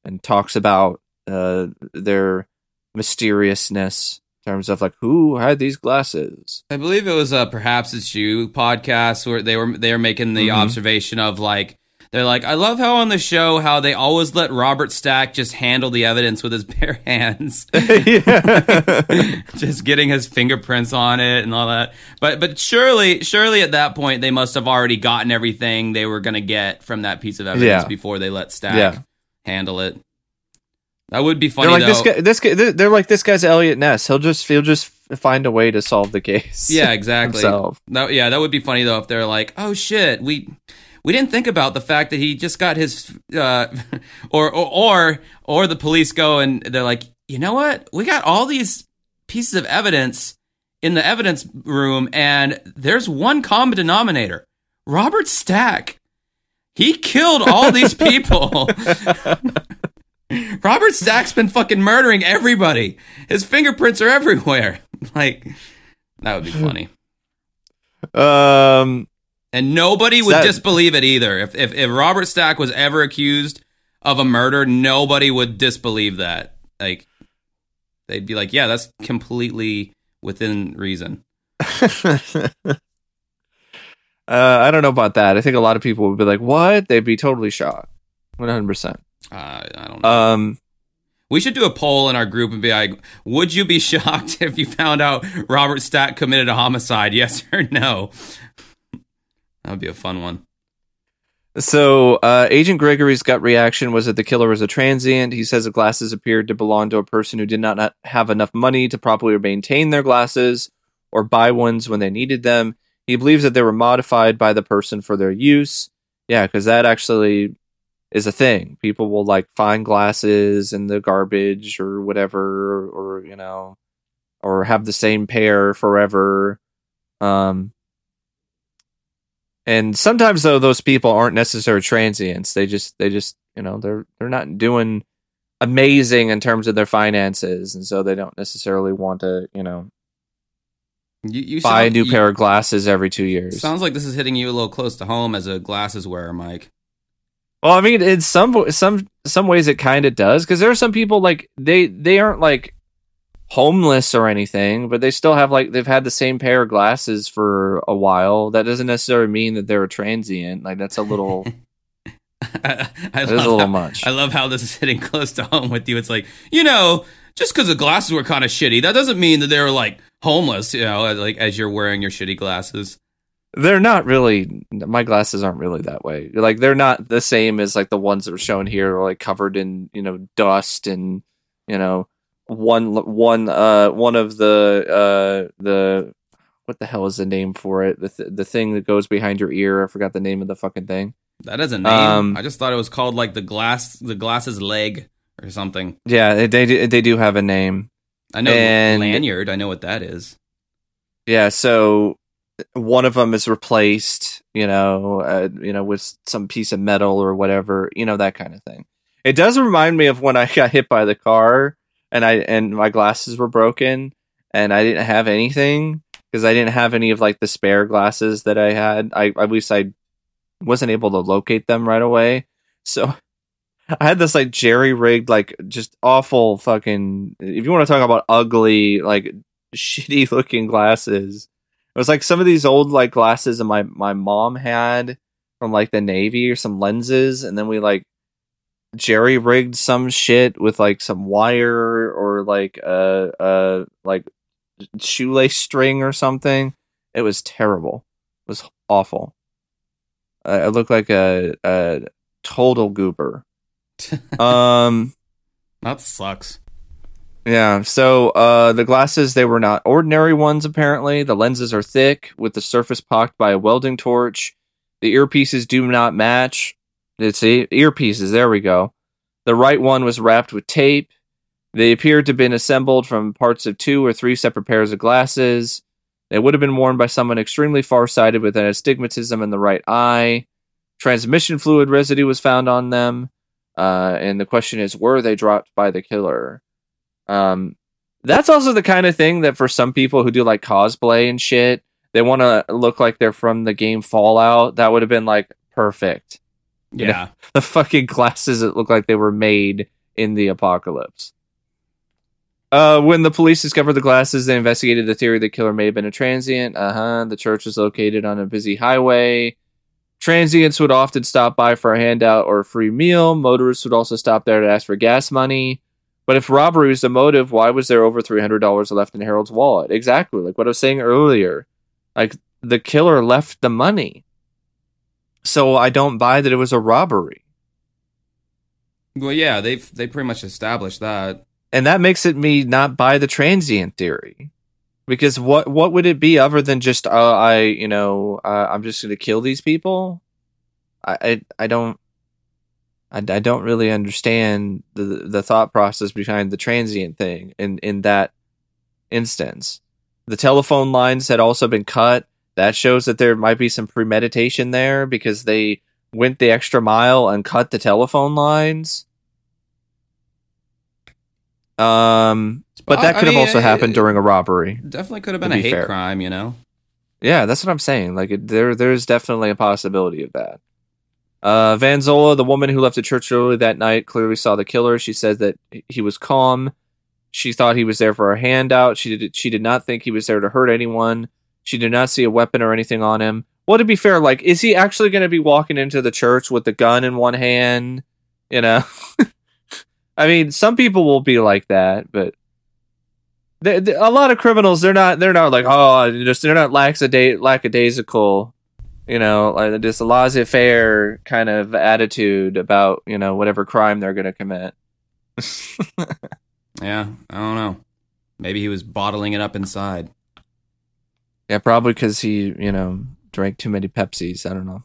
and talks about uh, their mysteriousness terms of like who had these glasses. I believe it was a perhaps it's you podcast where they were they were making the Mhm. observation of like they're like I love how on the show how they always let Robert Stack just handle the evidence with his bare hands. just getting his fingerprints on it and all that. But but surely surely at that point they must have already gotten everything they were going to get from that piece of evidence Yeah. before they let Stack Yeah. handle it. That would be funny They're like though. this guy. This guy. They're, like this guy's Eliot Ness. He'll just he'll just find a way to solve the case. Yeah, exactly. himself. That, yeah, that would be funny though if they're like, "Oh shit, we we didn't think about the fact that he just got his uh or or or, or the police go and they're like, "You know what? We got all these pieces of evidence in the evidence room and there's one common denominator. Robert Stack. He killed all these people." Robert Stack's been fucking murdering everybody. His fingerprints are everywhere. Like that would be funny. Um. And nobody would that- disbelieve it either. If, if if Robert Stack was ever accused of a murder, nobody would disbelieve that. Like they'd be like, "Yeah, that's completely within reason." uh, I don't know about that. I think a lot of people would be like, "What?" They'd be totally shocked. One hundred percent. Uh, I don't know. Um. we should do a poll in our group and be like, "Would you be shocked if you found out Robert Stack committed a homicide? Yes or no?" That would be a fun one. So, uh, Agent Gregory's gut reaction was that the killer was a transient. He says the glasses appeared to belong to a person who did not not have enough money to properly maintain their glasses or buy ones when they needed them. He believes that they were modified by the person for their use. Yeah, because that actually is a thing. People will like find glasses in the garbage or whatever, or, you know, or have the same pair forever. Um, and sometimes though those people aren't necessarily transients. They just they just you know they're they're not doing amazing in terms of their finances, and so they don't necessarily want to you know You, you buy a new you- pair of glasses every two years. Sounds like this is hitting you a little close to home as a glasses wearer, Mike. Well, I mean, in some some some ways it kind of does because there are some people like they they aren't like homeless or anything, but they still have like they've had the same pair of glasses for a while. That doesn't necessarily mean that they're a transient. Like that's a little I, I that is a little how, much. I love how this is hitting close to home with you. It's like you know, just because the glasses were kind of shitty, that doesn't mean that they were like homeless. You know, like as you're wearing your shitty glasses. They're not really. My glasses aren't really that way. Like they're not the same as like the ones that were shown here, or like covered in you know dust and you know one one uh one of the uh the what the hell is the name for it? The th- the thing that goes behind your ear. I forgot the name of the fucking thing. That is a name. Um, I just thought it was called like the glass, the glasses leg or something. Yeah, they they do, they do have a name. I know And- lanyard. I know what that is. Yeah, so one of them is replaced, you know, uh, you know, with some piece of metal or whatever, you know, that kind of thing. It does remind me of when I got hit by the car and I and my glasses were broken and I didn't have anything because I didn't have any of like the spare glasses that I had. I at least I wasn't able to locate them right away. So I had this like jerry rigged, like just awful fucking. If you want to talk about ugly, like shitty looking glasses, it was like some of these old like glasses that my my mom had from like the navy or some lenses, and then we like jerry rigged some shit with like some wire or like uh uh like shoelace string or something. It was terrible. It was awful. I I looked like a a total goober. um. That sucks. Yeah, so uh, the glasses they were not ordinary ones. Apparently, the lenses are thick with the surface pocked by a welding torch. The earpieces do not match. Let's see, earpieces. There we go. The right one was wrapped with tape. They appeared to have been assembled from parts of two or three separate pairs of glasses. They would have been worn by someone extremely farsighted with an astigmatism in the right eye. Transmission fluid residue was found on them. Uh, and the question is, were they dropped by the killer? Um, that's also the kind of thing that for some people who do like cosplay and shit, they want to look like they're from the game Fallout. That would have been like perfect. Yeah. Yeah. The fucking glasses that look like they were made in the apocalypse. Uh, when the police discovered the glasses, they investigated the theory the killer may have been a transient. Uh huh. The church was located on a busy highway. Transients would often stop by for a handout or a free meal. Motorists would also stop there to ask for gas money. But if robbery was the motive, why was there over three hundred dollars left in Harold's wallet? Exactly, like what I was saying earlier. Like the killer left the money, so I don't buy that it was a robbery. Well, yeah, they've they pretty much established that. and that makes it me not buy the transient theory because what what would it be other than just uh, I you know uh, I'm just going to kill these people? I I, I don't. I, I don't really understand the the thought process behind the transient thing in in that instance. The telephone lines had also been cut. That shows that there might be some premeditation there because they went the extra mile and cut the telephone lines. Um, but that I could have mean, also happened it- during a robbery. Definitely could have been a be hate fair. crime, you know. Yeah, that's what I'm saying. Like it, there, there's definitely a possibility of that. Uh, Vanzola, the woman who left the church early that night, clearly saw the killer. She said that he was calm. She thought he was there for a handout. She did. She did not think he was there to hurt anyone. She did not see a weapon or anything on him. Well, to be fair, like, is he actually going to be walking into the church with the gun in one hand? You know, I mean, some people will be like that, but they, they- a lot of criminals they're not they're not like oh just they're not lackada- lackadaisical you know like just a laissez-faire kind of attitude about you know whatever crime they're going to commit Yeah, I don't know. Maybe he was bottling it up inside. yeah probably because he you know drank too many pepsis i don't know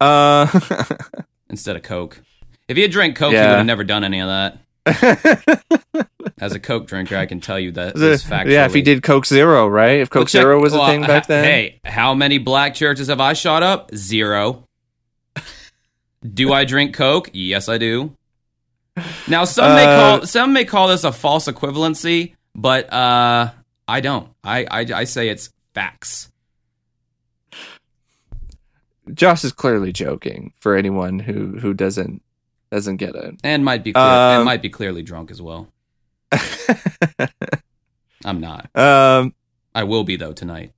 uh instead of Coke. If he had drank Coke, he would have never done any of that. As a Coke drinker, I can tell you that is factually. yeah if he did coke zero right if coke Well, check- zero was a well, thing back then Hey, how many black churches have I shot up? Zero. do I drink Coke? Yes, I do. Now some may Uh, call some may call this a false equivalency, but uh, I don't. I, I I say it's facts. josh is clearly joking for anyone who who doesn't doesn't get it And might be clear, and Um, might be clearly drunk as well. I'm not. um I will be though tonight.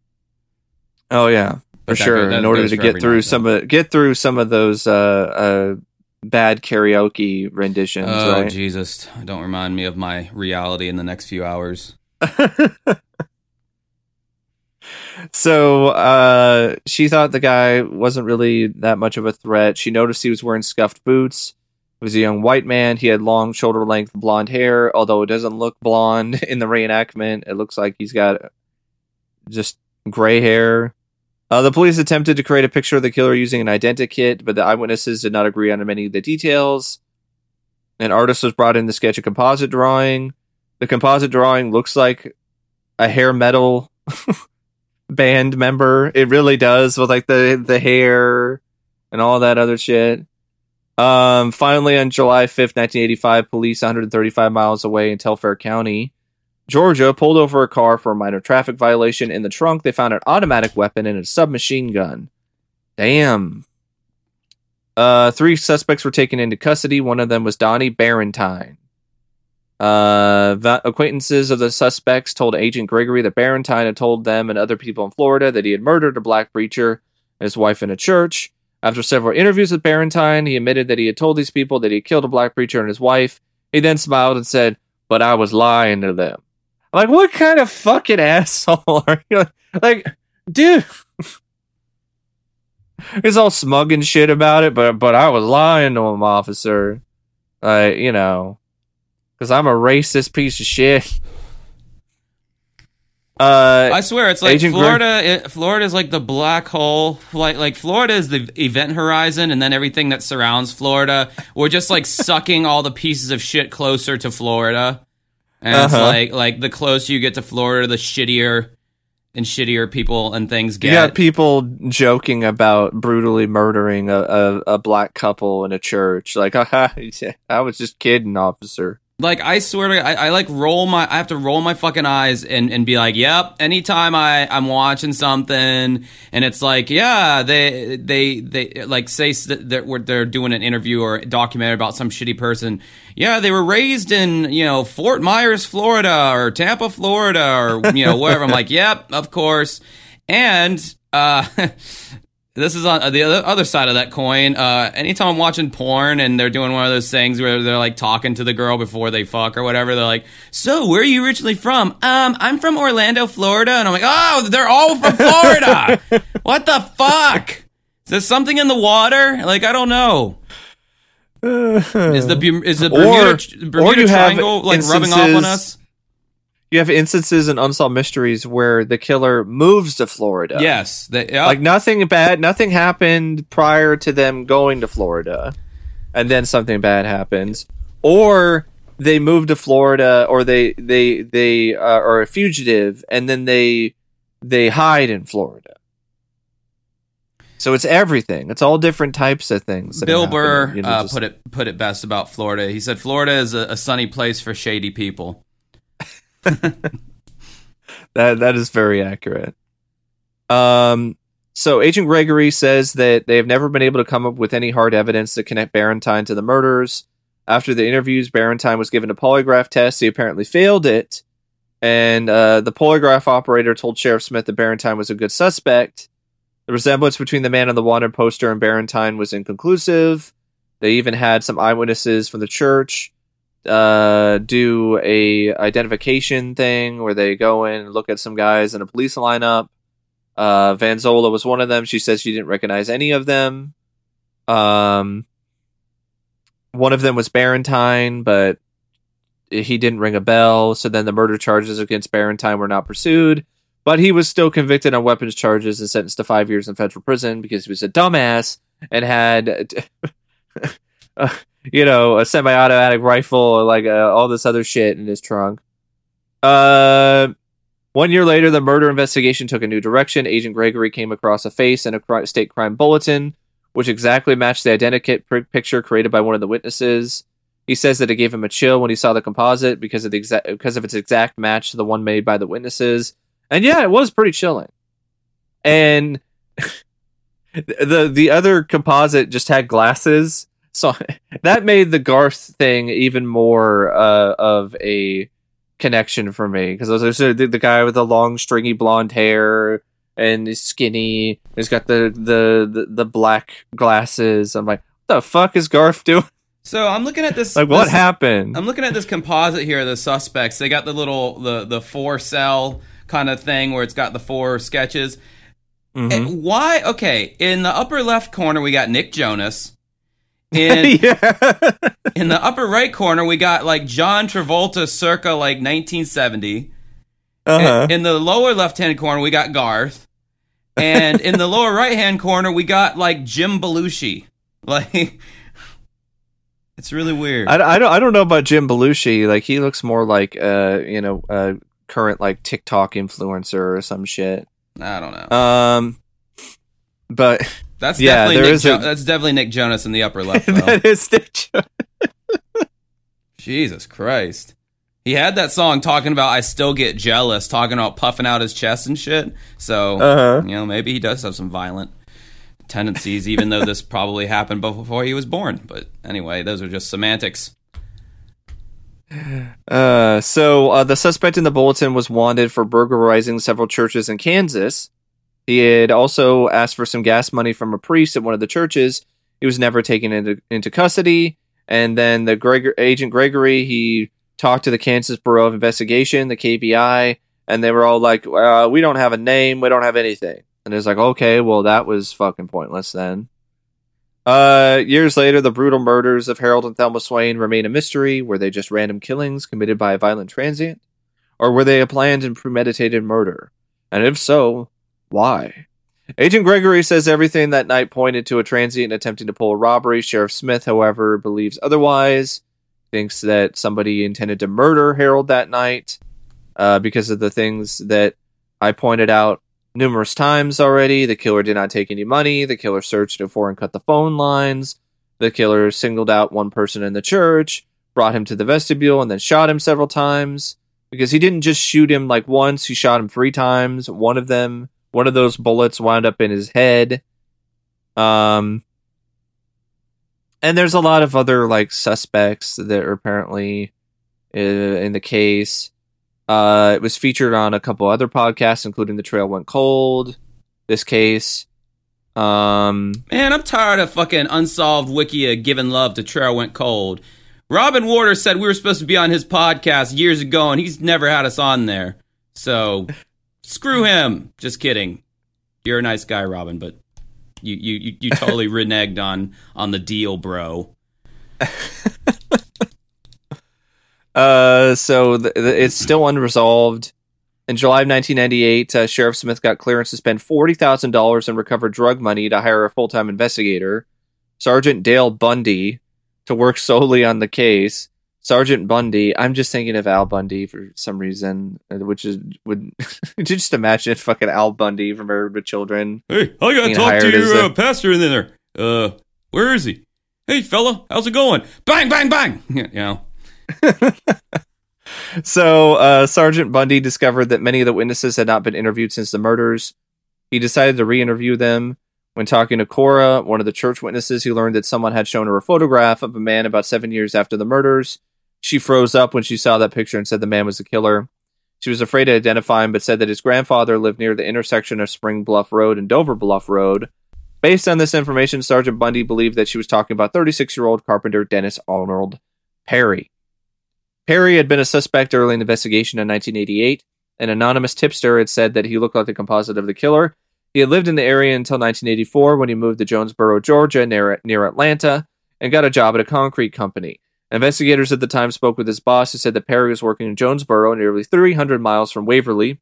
Oh yeah, for But sure. In order to get through night, some though. of get through some of those uh, uh, bad karaoke renditions, Oh right? Jesus! Don't remind me of my reality in the next few hours. so uh, she thought the guy wasn't really that much of a threat. She noticed he was wearing scuffed boots. He was a young white man. He had long shoulder length blonde hair, although it doesn't look blonde in the reenactment. It looks like he's got just gray hair. Uh, the police attempted to create a picture of the killer using an identikit, but the eyewitnesses did not agree on many of the details. An artist was brought in to sketch a composite drawing. The composite drawing looks like a hair metal band member. It really does with like the the hair and all that other shit. Um, finally, on July 5th, 1985, police 135 miles away in Telfair County, Georgia, pulled over a car for a minor traffic violation. In the trunk, they found an automatic weapon and a submachine gun. Damn. Uh, three suspects were taken into custody. One of them was Donnie Barentine. Uh, va- acquaintances of the suspects told Agent Gregory that Barentine had told them and other people in Florida that he had murdered a black preacher and his wife in a church. After several interviews with Barentine, he admitted that he had told these people that he killed a black preacher and his wife. He then smiled and said, But I was lying to them. Like, what kind of fucking asshole are you? Like, dude. He's all smug and shit about it, but but I was lying to him, officer. Like, you know, because I'm a racist piece of shit. Uh, I swear, it's like Agent Florida. It, Florida is like the black hole. Like like Florida is the event horizon, and then everything that surrounds Florida. We're just like sucking all the pieces of shit closer to Florida, and it's Uh-huh. like like the closer you get to Florida, the shittier and shittier people and things you get. got people joking about brutally murdering a, a, a black couple in a church. Like, I was just kidding, officer. Like I swear to I, I like roll my I have to roll my fucking eyes and, and be like, yep. Anytime I I'm watching something and it's like, yeah, they they they like say that they're, they're doing an interview or documentary about some shitty person. Yeah, they were raised in you know Fort Myers, Florida, or Tampa, Florida, or you know wherever. I'm like, yep, of course. And uh, this is on the other side of that coin. Uh, anytime I'm watching porn and they're doing one of those things where they're like talking to the girl before they fuck or whatever, they're like, "So, where are you originally from?" Um, I'm from Orlando, Florida, and I'm like, "Oh, they're all from Florida. what the fuck? Is there something in the water? Like, I don't know." is the is the Bermuda, Or- Bermuda or Triangle like rubbing off on us? You have instances in Unsolved Mysteries where the killer moves to Florida. Yes, they, yep. Like nothing bad, nothing happened prior to them going to Florida, and then something bad happens, or they move to Florida, or they they they uh, are a fugitive, and then they they hide in Florida. So it's everything. It's all different types of things. that Bill happen, Burr you know, uh, just- put it put it best about Florida. He said Florida is a, a sunny place for shady people. That that is very accurate. Um, so Agent Gregory says that they have never been able to come up with any hard evidence to connect Barentine to the murders. After the interviews, Barentine was given a polygraph test. He apparently failed it, and uh, the polygraph operator told Sheriff Smith that Barentine was a good suspect. The resemblance between the man on the wanted poster and Barentine was inconclusive. They even had some eyewitnesses from the church uh, do a identification thing where they go in and look at some guys in a police lineup. Uh, Vanzola was one of them. She says she didn't recognize any of them. Um, one of them was Barentine, but he didn't ring a bell. So then the murder charges against Barentine were not pursued. But he was still convicted on weapons charges and sentenced to five years in federal prison because he was a dumbass and had, uh, you know, a semi-automatic rifle, like uh, all this other shit in his trunk. Uh, one year later, the murder investigation took a new direction. Agent Gregory came across a face in a cri- state crime bulletin, which exactly matched the identikit pr- picture created by one of the witnesses. He says that it gave him a chill when he saw the composite because of the exact because of its exact match to the one made by the witnesses. And yeah, it was pretty chilling. And the the other composite just had glasses, so that made the Garth thing even more uh, of a connection for me because those are the, the guy with the long stringy blonde hair and he's skinny. He's got the the the, the black glasses. I'm like, what the fuck is Garth doing? So I'm looking at this. Like, what this- happened? I'm looking at this composite here. The suspects. They got the little the the four cell kind of thing where it's got the four sketches. Mhm. And why? Okay, in the upper left corner we got Nick Jonas. In yeah. in the upper right corner we got like John Travolta circa like 1970. uh-huh. In, in the lower left hand corner we got Garth. And in the lower right hand corner we got like Jim Belushi. Like it's really weird. I, I don't I don't know about Jim Belushi. Like he looks more like uh you know a current like TikTok influencer or some shit. I don't know. Um, but That's yeah, definitely Nick jo- a- that's definitely Nick Jonas in the upper left. That is Nick Jo- Jesus Christ. He had that song talking about I still get jealous, talking about puffing out his chest and shit. So, Uh-huh. you know, maybe he does have some violent tendencies, even though this probably happened before he was born. But anyway, those are just semantics. Uh, so uh, the suspect in the bulletin was wanted for burglarizing several churches in Kansas. He had also asked for some gas money from a priest at one of the churches. He was never taken into into custody. And then the Gregor- agent Gregory, he talked to the Kansas Bureau of Investigation, the KBI, and they were all like, uh, "We don't have a name. We don't have anything." And it's like, "Okay, well, that was fucking pointless then." Uh, years later, the brutal murders of Harold and Thelma Swain remain a mystery. Were they just random killings committed by a violent transient? Or were they a planned and premeditated murder? And if so, why? Agent Gregory says everything that night pointed to a transient attempting to pull a robbery. Sheriff Smith, however, believes otherwise, thinks that somebody intended to murder Harold that night uh, because of the things that I pointed out numerous times already. The killer did not take any money. The killer searched for and cut the phone lines. The killer singled out one person in the church, brought him to the vestibule, and then shot him several times because he didn't just shoot him like once, he shot him three times. One of them, one of those bullets wound up in his head. Um, and there's a lot of other like suspects that are apparently uh, in the case. Uh, it was featured on a couple other podcasts, including The Trail Went Cold. This case. Um, Man, I'm tired of fucking unsolved Wikia giving love to Trail Went Cold. Robin Warder said we were supposed to be on his podcast years ago, and he's never had us on there. So screw him. Just kidding. You're a nice guy, Robin, but you you you, you totally reneged on on the deal, bro. Uh, so th- th- it's still unresolved. In July of 1998, uh, Sheriff Smith got clearance to spend forty thousand dollars and recover drug money to hire a full-time investigator, Sergeant Dale Bundy, to work solely on the case. Sergeant Bundy, I'm just thinking of Al Bundy for some reason, uh, which is would just imagine fucking Al Bundy from Married with Children. Hey, I gotta talk to hired as your a- uh, pastor in there. Uh, where is he? Hey, fella, how's it going? Bang, bang, bang. you know. So, uh, Sergeant Bundy discovered that many of the witnesses had not been interviewed since the murders. He decided to re interview them. When talking to Cora, one of the church witnesses, he learned that someone had shown her a photograph of a man about seven years after the murders. She froze up when she saw that picture and said the man was the killer. She was afraid to identify him, but said that his grandfather lived near the intersection of Spring Bluff Road and Dover Bluff Road. Based on this information, Sergeant Bundy believed that she was talking about 36 year old carpenter Dennis Arnold Perry. Perry had been a suspect early in the investigation in 1988. An anonymous tipster had said that he looked like the composite of the killer. He had lived in the area until 1984 when he moved to Jonesboro, Georgia, near, near Atlanta, and got a job at a concrete company. Investigators at the time spoke with his boss, who said that Perry was working in Jonesboro, nearly 300 miles from Waverly,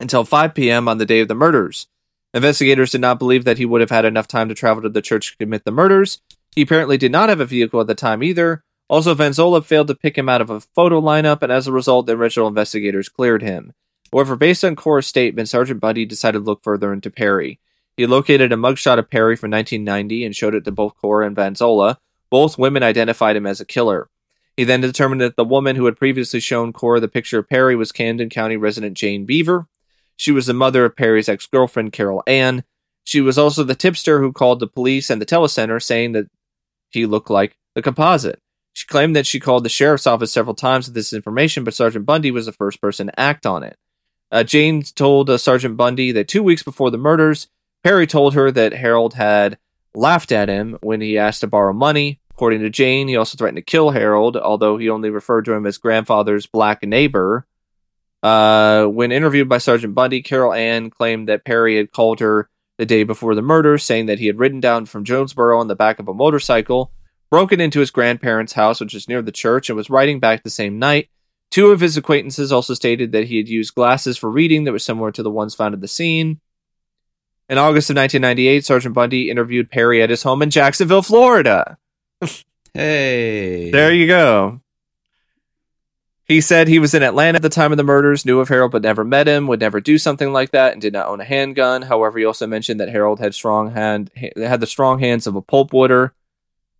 until 5 p.m. on the day of the murders. Investigators did not believe that he would have had enough time to travel to the church to commit the murders. He apparently did not have a vehicle at the time either. Also, Vanzola failed to pick him out of a photo lineup, and as a result, the original investigators cleared him. However, based on Cora's statement, Sergeant Bundy decided to look further into Perry. He located a mugshot of Perry from 1990 and showed it to both Cora and Vanzola. Both women identified him as a killer. He then determined that the woman who had previously shown Cora the picture of Perry was Camden County resident Jane Beaver. She was the mother of Perry's ex girlfriend, Carol Ann. She was also the tipster who called the police and the telecenter saying that he looked like the composite. She claimed that she called the sheriff's office several times with this information, but Sergeant Bundy was the first person to act on it. Uh, Jane told uh, Sergeant Bundy that two weeks before the murders, Perry told her that Harold had laughed at him when he asked to borrow money. According to Jane, he also threatened to kill Harold, although he only referred to him as grandfather's black neighbor. Uh, when interviewed by Sergeant Bundy, Carol Ann claimed that Perry had called her the day before the murder, saying that he had ridden down from Jonesboro on the back of a motorcycle, broken into his grandparents' house, which was near the church, and was riding back the same night. Two of his acquaintances also stated that he had used glasses for reading that were similar to the ones found at the scene. In August of 1998, Sergeant Bundy interviewed Perry at his home in Jacksonville, Florida. Hey. There you go. He said he was in Atlanta at the time of the murders, knew of Harold but never met him, would never do something like that, and did not own a handgun. However, he also mentioned that Harold had strong hand had the strong hands of a pulpwooder.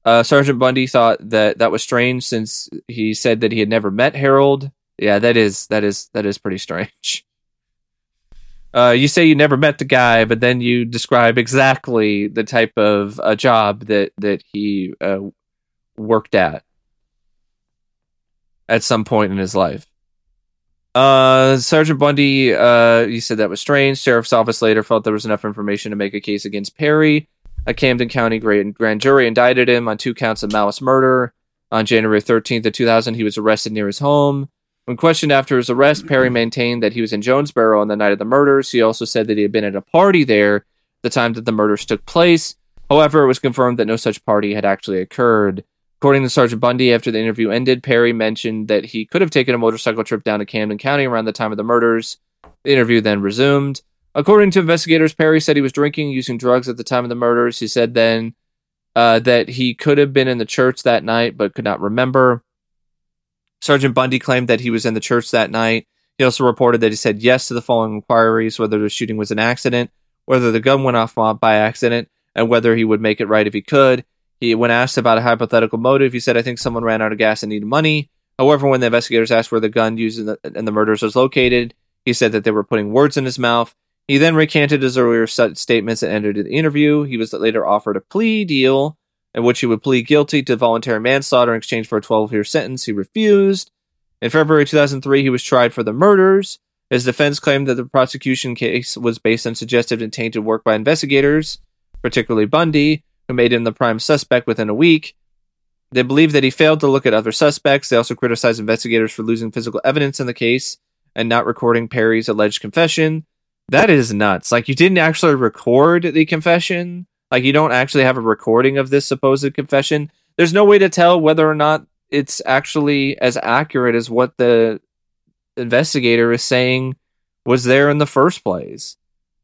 Uh, Sergeant Bundy thought that that was strange since he said that he had never met Harold. Yeah, that is that is that is pretty strange. Uh, you say you never met the guy, but then you describe exactly the type of uh, job that that he uh, worked at at some point in his life. Uh, Sergeant Bundy, uh, he said that was strange. Sheriff's office later felt there was enough information to make a case against Perry. A Camden County grand, grand jury indicted him on two counts of malice murder. On January 13th of 2000, he was arrested near his home. When questioned after his arrest, Perry maintained that he was in Jonesboro on the night of the murders. He also said that he had been at a party there the time that the murders took place. However, it was confirmed that no such party had actually occurred. According to Sergeant Bundy, after the interview ended, Perry mentioned that he could have taken a motorcycle trip down to Camden County around the time of the murders. The interview then resumed. According to investigators, Perry said he was drinking, using drugs at the time of the murders. He said then uh, that he could have been in the church that night but could not remember. Sergeant Bundy claimed that he was in the church that night. He also reported that he said yes to the following inquiries whether the shooting was an accident, whether the gun went off by accident, and whether he would make it right if he could. He, when asked about a hypothetical motive, he said, "I think someone ran out of gas and needed money." However, when the investigators asked where the gun used in the, in the murders was located, he said that they were putting words in his mouth. He then recanted his earlier statements and entered the interview. He was later offered a plea deal in which he would plead guilty to voluntary manslaughter in exchange for a 12 year sentence. He refused. In February 2003, he was tried for the murders. His defense claimed that the prosecution case was based on suggestive and tainted work by investigators, particularly Bundy, who made him the prime suspect within a week. They believe that he failed to look at other suspects. They also criticized investigators for losing physical evidence in the case and not recording Perry's alleged confession. That is nuts. Like, you didn't actually record the confession. Like, you don't actually have a recording of this supposed confession. There's no way to tell whether or not it's actually as accurate as what the investigator is saying was there in the first place.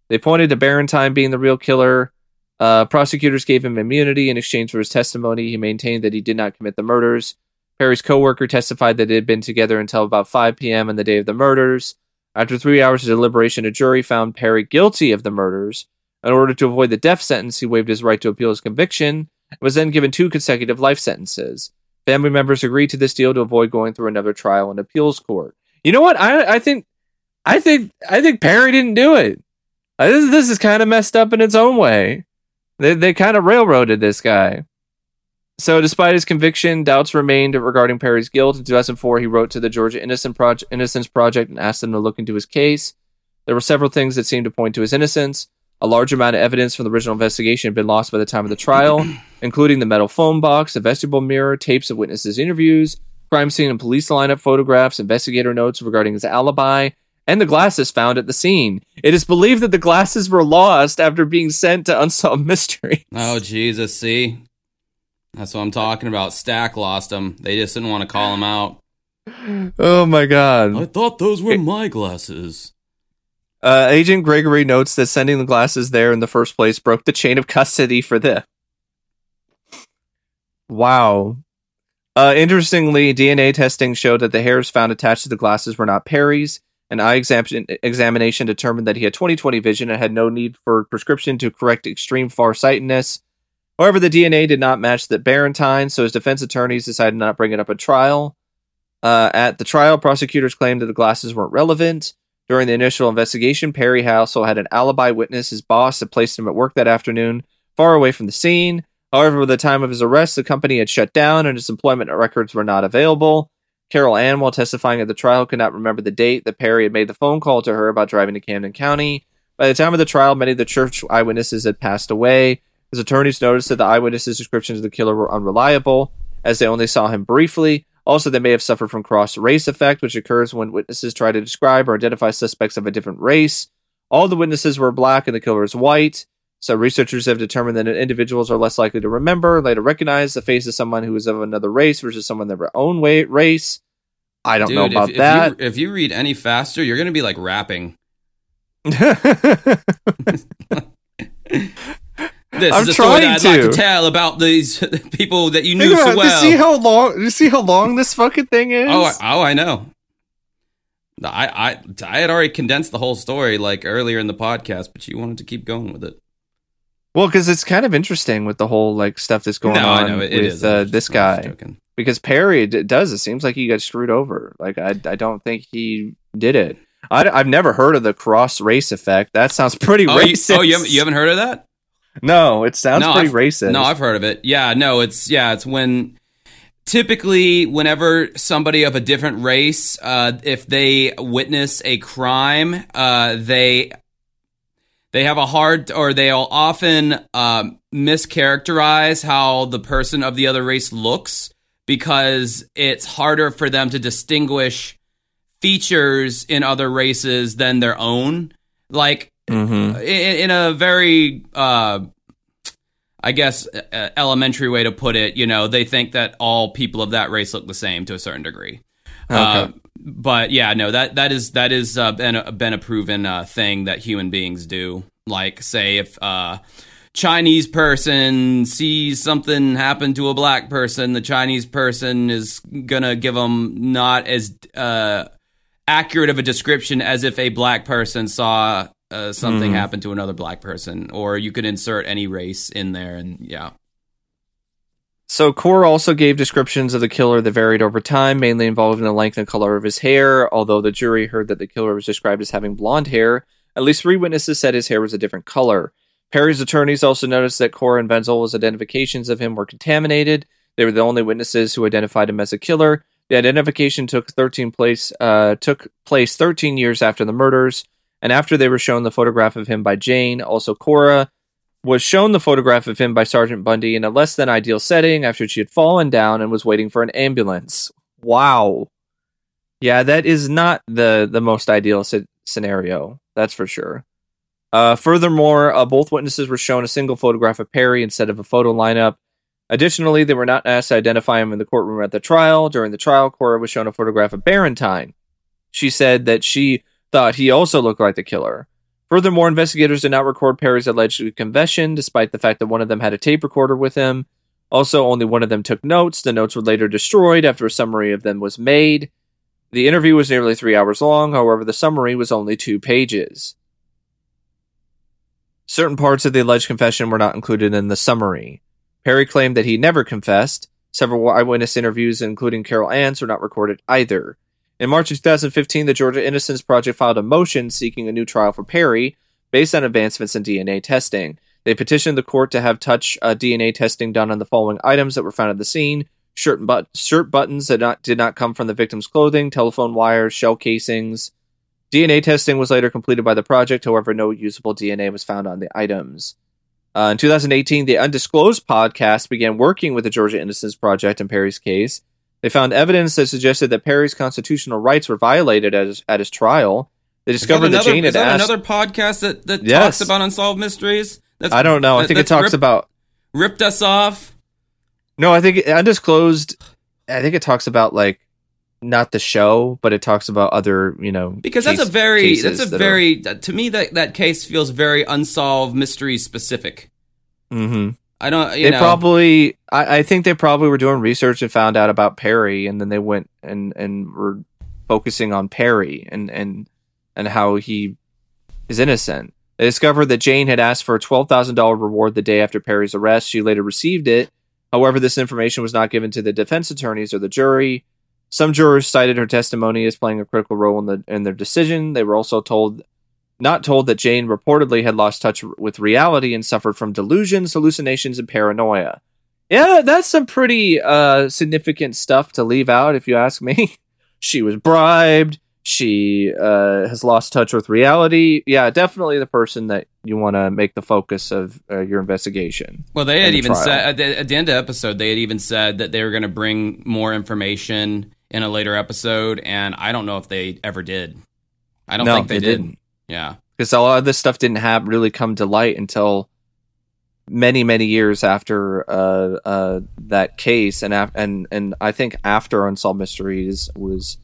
They pointed to Barentine being the real killer. Uh, prosecutors gave him immunity in exchange for his testimony. He maintained that he did not commit the murders. Perry's coworker testified that they had been together until about 5 p.m. on the day of the murders. After three hours of deliberation, a jury found Perry guilty of the murders. In order to avoid the death sentence, he waived his right to appeal his conviction and was then given two consecutive life sentences. Family members agreed to this deal to avoid going through another trial in appeals court. You know what? I I think I think I think Perry didn't do it. This this is kind of messed up in its own way. They they kind of railroaded this guy. So, despite his conviction, doubts remained regarding Perry's guilt. In 2004, he wrote to the Georgia Innocent Project, Innocence Project and asked them to look into his case. There were several things that seemed to point to his innocence. A large amount of evidence from the original investigation had been lost by the time of the trial, including the metal phone box, the vestibule mirror, tapes of witnesses' interviews, crime scene and police lineup photographs, investigator notes regarding his alibi, and the glasses found at the scene. It is believed that the glasses were lost after being sent to Unsolved Mysteries. Oh, Jesus, see? That's what I'm talking about. Stack lost them. They just didn't want to call him out. Oh my god. I thought those were my glasses. Uh, Agent Gregory notes that sending the glasses there in the first place broke the chain of custody for the. Wow. Uh, interestingly, DNA testing showed that the hairs found attached to the glasses were not Perry's. An eye exam- examination determined that he had 20/20 vision and had no need for prescription to correct extreme farsightedness. However, the DNA did not match that Barentine, so his defense attorneys decided not to bring it up at trial. Uh, at the trial, prosecutors claimed that the glasses weren't relevant. During the initial investigation, Perry also had an alibi witness. His boss had placed him at work that afternoon, far away from the scene. However, by the time of his arrest, the company had shut down and his employment records were not available. Carol Ann, while testifying at the trial, could not remember the date that Perry had made the phone call to her about driving to Camden County. By the time of the trial, many of the church eyewitnesses had passed away. His attorneys noticed that the eyewitnesses' descriptions of the killer were unreliable, as they only saw him briefly. Also, they may have suffered from cross race effect, which occurs when witnesses try to describe or identify suspects of a different race. All the witnesses were black and the killer is white. So, researchers have determined that individuals are less likely to remember, and later recognize the face of someone who is of another race versus someone of their own way, race. I don't Dude, know about if, that. If you, if you read any faster, you're going to be like rapping. This I'm is that I'd trying like to. to tell about these people that you knew so well. You see how long? You see how long this fucking thing is? Oh, I- oh, I know. I, I, I had already condensed the whole story like earlier in the podcast, but you wanted to keep going with it. Well, because it's kind of interesting with the whole like stuff that's going no, on it, with uh, this guy. Because Perry d- does. It seems like he got screwed over. Like I, I don't think he did it. I, have never heard of the cross race effect. That sounds pretty Oh, you, racist. oh, you haven't, you haven't heard of that? No, it sounds No, pretty I've- racist. No, I've heard of it. Yeah, no, it's yeah, it's when typically whenever somebody of a different race, uh, if they witness a crime, uh, they they have a hard or they'll often um, mischaracterize how the person of the other race looks because it's harder for them to distinguish features in other races than their own. Like Mhm. in, in a very uh, I guess uh, elementary way to put it, you know, they think that all people of that race look the same to a certain degree. Uh, but yeah, no, that that is that is uh, been a, been a proven uh, thing that human beings do. Like, say, if uh, Chinese person sees something happen to a black person, the Chinese person is gonna give them not as uh, accurate of a description as if a black person saw uh, something happened to another black person. Or you could insert any race in there, and yeah. So Cora also gave descriptions of the killer that varied over time, mainly involving the length and color of his hair. Although the jury heard that the killer was described as having blonde hair, at least three witnesses said his hair was a different color. Perry's attorneys also noticed that Core and Wenzel's identifications of him were contaminated. They were the only witnesses who identified him as a killer. The identification took 13 place uh, took place 13 years after the murders, and after they were shown the photograph of him by Jane, also Cora was shown the photograph of him by Sergeant Bundy in a less than ideal setting after she had fallen down and was waiting for an ambulance. Wow. Yeah, that is not the the most ideal c- scenario. That's for sure. Uh, furthermore, uh, both witnesses were shown a single photograph of Perry instead of a photo lineup. Additionally, they were not asked to identify him in the courtroom at the trial. During the trial, Cora was shown a photograph of Barentine. She said that she thought he also looked like the killer. Furthermore, investigators did not record Perry's alleged confession, despite the fact that one of them had a tape recorder with him. Also, only one of them took notes. The notes were later destroyed after a summary of them was made. The interview was nearly three hours long, however, the summary was only two pages. Certain parts of the alleged confession were not included in the summary. Perry claimed that he never confessed. Several eyewitness interviews, including Carol Ann's, were not recorded either. In March of 2015, the Georgia Innocence Project filed a motion seeking a new trial for Perry based on advancements in DNA testing. They petitioned the court to have touch uh, DNA testing done on the following items that were found at the scene: shirt, and but- shirt buttons that not, did not come from the victim's clothing, telephone wires, shell casings. DNA testing was later completed by the project. However, no usable DNA was found on the items. Uh, in 2018, the Undisclosed podcast began working with the Georgia Innocence Project in Perry's case. They found evidence that suggested that Perry's constitutional rights were violated at his, at his trial. They Is that discovered that, another, Jane is had that asked. another podcast that, that Yes. talks about unsolved mysteries? That's, I don't know. I think it talks ripped, about. ripped us off. No, I think Undisclosed. I think it talks about like not the show, but it talks about other, you know, Because case- that's a very that's a that very to me that that case feels very unsolved mystery specific. Are, Mhm. I don't you They know probably. I, I think they probably were doing research and found out about Perry, and then they went and and were focusing on Perry and and and how he is innocent. They discovered that Jane had asked for a twelve thousand dollar reward the day after Perry's arrest. She later received it. However, this information was not given to the defense attorneys or the jury. Some jurors cited her testimony as playing a critical role in the in their decision. They were also told not told that Jane reportedly had lost touch with reality and suffered from delusions, hallucinations, and paranoia. Yeah, that's some pretty uh, significant stuff to leave out, if you ask me. she was bribed. She uh, has lost touch with reality. Yeah, definitely the person that you want to make the focus of uh, your investigation. Well, they had the even trial. said at the, at the end of the episode, they had even said that they were going to bring more information in a later episode, and I don't know if they ever did. I don't no, think they, did. didn't. Yeah, because a lot of this stuff didn't have really come to light until many many years after uh, uh, that case and af- and and I think after Unsolved Mysteries was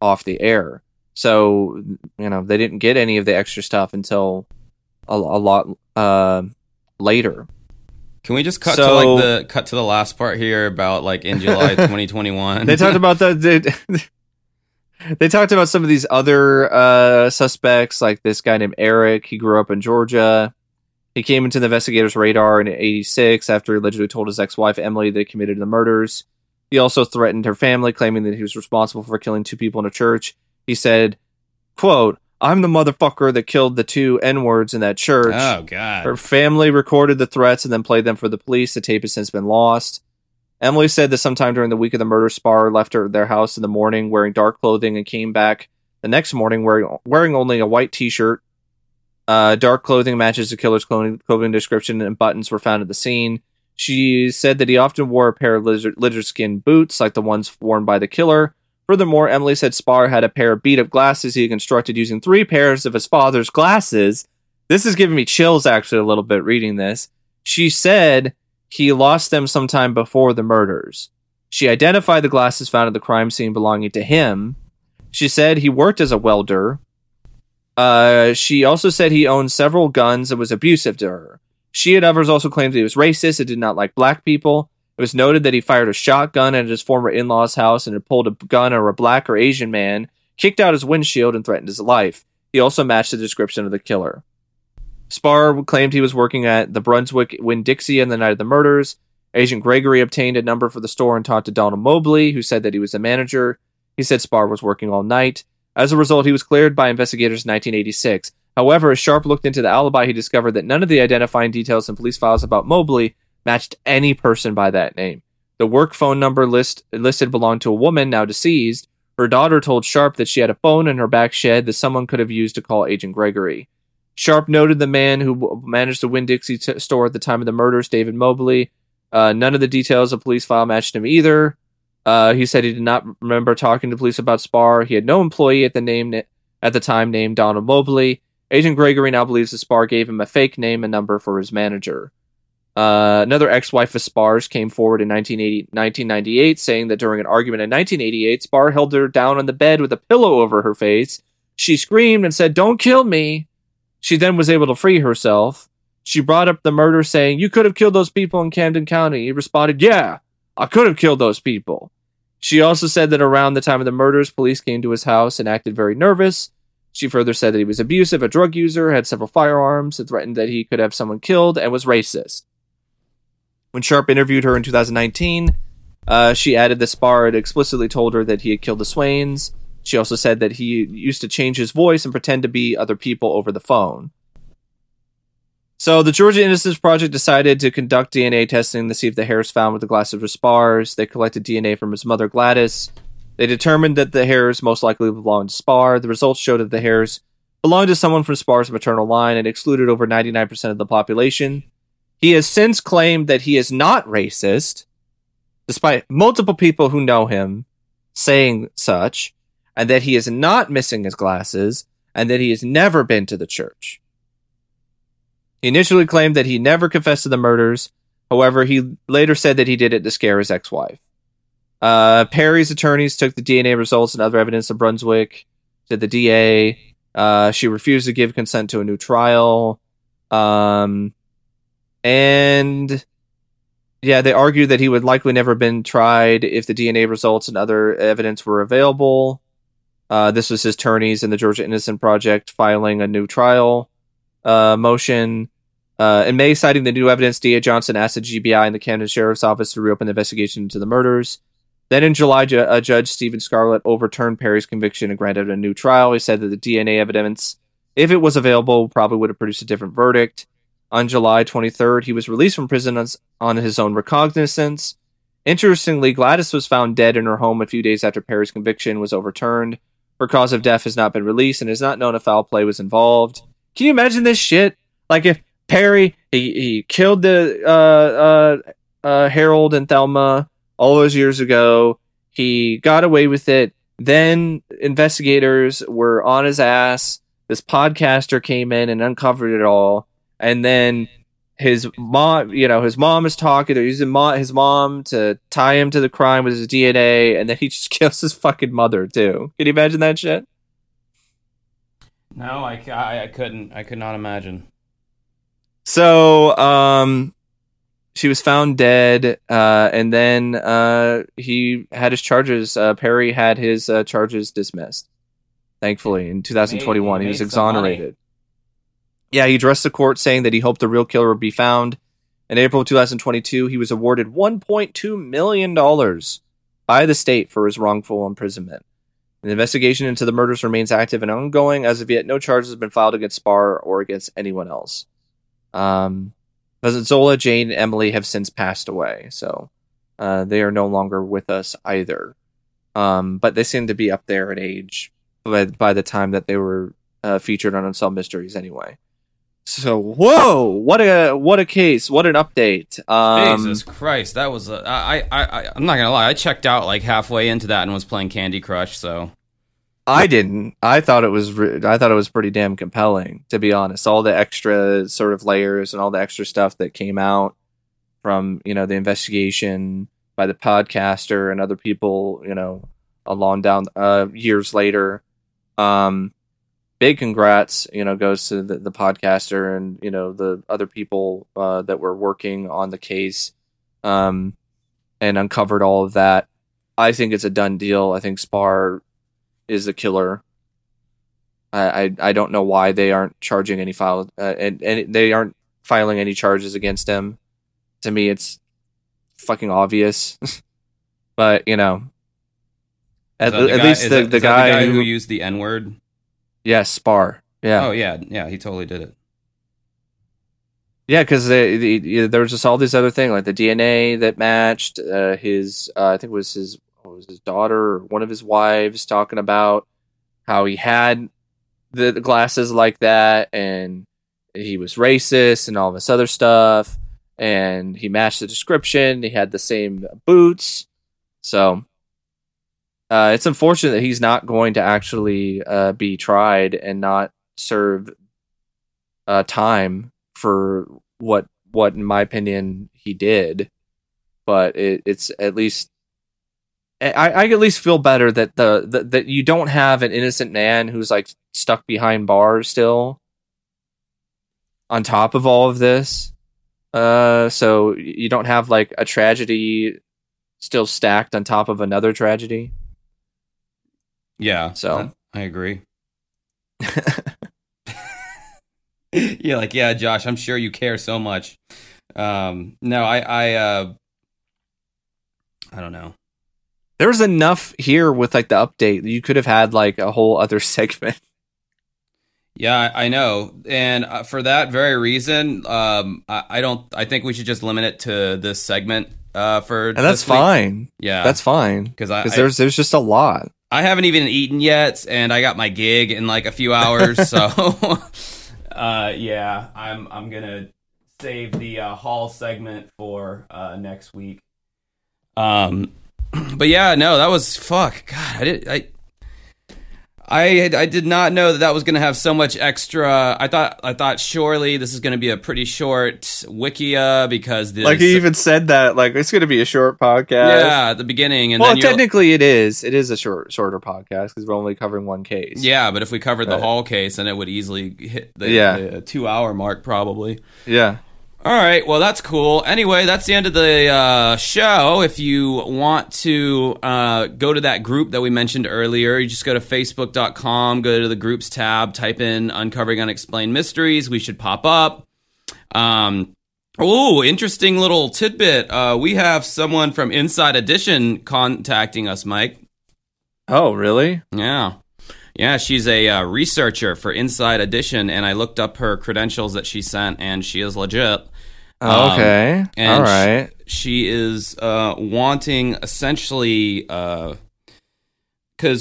off the air. So you know they didn't get any of the extra stuff until a, a lot uh, later. can we just cut to like the cut to the last part here about like in July 2021? They talked about the. They, they talked about some of these other uh, suspects, like this guy named Eric. He grew up in Georgia. He came into the investigators' radar in '86 after he allegedly told his ex-wife Emily that he committed the murders. He also threatened her family, claiming that he was responsible for killing two people in a church. He said, "quote I'm the motherfucker that killed the two N-words in that church." oh god, Her family recorded the threats and then played them for the police. The tape has since been lost. Emily said that sometime during the week of the murder, Sparre left her their house in the morning wearing dark clothing and came back the next morning wearing wearing only a white T-shirt. Uh, dark clothing matches the killer's clothing, clothing description, and buttons were found at the scene. She said that he often wore a pair of lizard, lizard skin boots like the ones worn by the killer. Furthermore, Emily said Sparre had a pair of beat up glasses he constructed using three pairs of his father's glasses. This is giving me chills actually a little bit reading this. She said he lost them sometime before the murders. She identified the glasses found at the crime scene belonging to him. She said he worked as a welder. Uh, she also said he owned several guns and was abusive to her. She and others also claimed that he was racist and did not like black people. It was noted that he fired a shotgun at his former in law's house and had pulled a gun on a black or Asian man, kicked out his windshield, and threatened his life. He also matched the description of the killer. Sparre claimed he was working at the Brunswick Winn Dixie on the night of the murders. Agent Gregory obtained a number for the store and talked to Donald Mobley, who said that he was the manager. He said Sparre was working all night. As a result, he was cleared by investigators in 1986. However, as Sharpe looked into the alibi, he discovered that none of the identifying details in police files about Mobley matched any person by that name. The work phone number list listed belonged to a woman now deceased. Her daughter told Sharpe that she had a phone in her back shed that someone could have used to call Agent Gregory. Sharpe noted the man who managed the Winn Dixie t- store at the time of the murders, David Mobley. Uh, none of the details of police file matched him either. Uh, he said he did not remember talking to police about Sparre. He had no employee at the name at the time named Donald Mobley. Agent Gregory now believes that Sparre gave him a fake name and number for his manager. Uh, another ex-wife of Sparre's came forward in 1998, saying that during an argument in 1988, Sparre held her down on the bed with a pillow over her face. She screamed and said, "Don't kill me." She then was able to free herself. She brought up the murder, saying, "You could have killed those people in Camden County." He responded, "Yeah, I could have killed those people." She also said that around the time of the murders, police came to his house and acted very nervous. She further said that he was abusive, a drug user, had several firearms, and threatened that he could have someone killed, and was racist. When Sharpe interviewed her in 2019, uh, she added that Sparre had explicitly told her that he had killed the Swains. She also said that he used to change his voice and pretend to be other people over the phone. So the Georgia Innocence Project decided to conduct DNA testing to see if the hairs found with the glasses were Sparre's. They collected DNA from his mother Gladys. They determined that the hairs most likely belonged to Sparre. The results showed that the hairs belonged to someone from Sparre's maternal line and excluded over 99% of the population. He has since claimed that he is not racist, despite multiple people who know him saying such, and that he is not missing his glasses, and that he has never been to the church. He initially claimed that he never confessed to the murders. However, he later said that he did it to scare his ex wife. Uh, Perry's attorneys took the DNA results and other evidence to Brunswick to the DA. Uh, she refused to give consent to a new trial. Um, and yeah, they argued that he would likely never have been tried if the DNA results and other evidence were available. Uh, this was his attorneys in the Georgia Innocent Project filing a new trial uh, motion. Uh, in May, citing the new evidence, D.A. Johnson asked the GBI and the Camden Sheriff's Office to reopen the investigation into the murders. Then in July, ju- uh, Judge Stephen Scarlett overturned Perry's conviction and granted a new trial. He said that the DNA evidence, if it was available, probably would have produced a different verdict. On July 23rd, he was released from prison on, on his own recognizance. Interestingly, Gladys was found dead in her home a few days after Perry's conviction was overturned. Her cause of death has not been released and is not known if foul play was involved. Can you imagine this shit? Like if Perry he, he killed the uh, uh, uh, Harold and Thelma all those years ago. He got away with it. Then investigators were on his ass. This podcaster came in and uncovered it all. And then his mom, you know, his mom is talking. They're using mo- his mom to tie him to the crime with his DNA, and then he just kills his fucking mother too. Can you imagine that shit? No, I, I, I couldn't. I could not imagine. So, um, she was found dead, uh, and then uh, he had his charges. Uh, Perry had his uh, charges dismissed. Thankfully, in 2021, he, he was exonerated. Yeah, he addressed the court saying that he hoped the real killer would be found. In April 2022, he was awarded 1.2 million dollars by the state for his wrongful imprisonment. The investigation into the murders remains active and ongoing. As of yet, no charges have been filed against Sparre or against anyone else. Um, Zola, Jane, and Emily have since passed away, so uh, they are no longer with us either. Um, but they seem to be up there in age by, by the time that they were uh, featured on Unsolved Mysteries, anyway. So, whoa, what a what a case, what an update. Um, Jesus Christ, that was a, I, I I I'm not gonna lie, I checked out like halfway into that and was playing Candy Crush. So I didn't. I thought it was. Re- I thought it was pretty damn compelling, to be honest. All the extra sort of layers and all the extra stuff that came out from you know the investigation by the podcaster and other people, you know, along down uh, years later. Um, big congrats, you know, goes to the, the podcaster and you know the other people uh, that were working on the case, um, and uncovered all of that. I think it's a done deal. I think Sparre is the killer. I, I, I don't know why they aren't charging any file uh, and and they aren't filing any charges against him. To me, it's fucking obvious. but you know, at, the at guy- least the, that- the is that guy, who who, used the N word. Yeah, Sparre, yeah, Oh yeah, yeah, he totally did it. yeah, because the, the, there was just all these other things like the DNA that matched uh, his, uh, I think it was his, what was his daughter or one of his wives talking about how he had the, the glasses like that and he was racist and all this other stuff. And he matched the description. He had the same boots. So uh, it's unfortunate that he's not going to actually uh, be tried and not serve uh, time for what what in my opinion he did. But it, it's at least I, I at least feel better that the, the that you don't have an innocent man who's like stuck behind bars still on top of all of this. Uh so you don't have like a tragedy still stacked on top of another tragedy Yeah, So- I, agree. yeah, like yeah, Josh, I'm sure you care so much. Um, no, I, I, uh, I don't know. there was enough here with like the update you could have had like a whole other segment Yeah, I know, and uh, for that very reason, um, I, I don't. I think we should just limit it to this segment. Uh, for and that's fine Yeah, that's fine because there's there's just a lot I haven't even eaten yet, and I got my gig in like a few hours. so, uh, yeah, I'm I'm gonna save the uh, hall segment for uh, next week. Um, but yeah, no, that was fuck. God, I did I. I I did not know that that was going to have so much extra. I thought I thought surely this is going to be a pretty short wikia because the like he even said that like it's gonna be a short podcast yeah at the beginning and well technically it is it is a short shorter podcast because we're only covering one case Yeah, but if we covered the Right. Hall case, then it would easily hit the, Yeah. the two hour mark, probably. yeah All right, well, that's cool. Anyway, that's the end of the uh, show. If you want to uh, go to that group that we mentioned earlier, you just go to facebook.com, go to the groups tab, type in Uncovering Unexplained Mysteries. We should pop up. Um, oh, interesting little tidbit. Uh, we have someone from Inside Edition contacting us, Mike. oh really Yeah. Yeah, she's a uh, researcher for Inside Edition, and I looked up her credentials that she sent, and she is legit. Um, Oh, okay and all sh- She is uh, wanting essentially because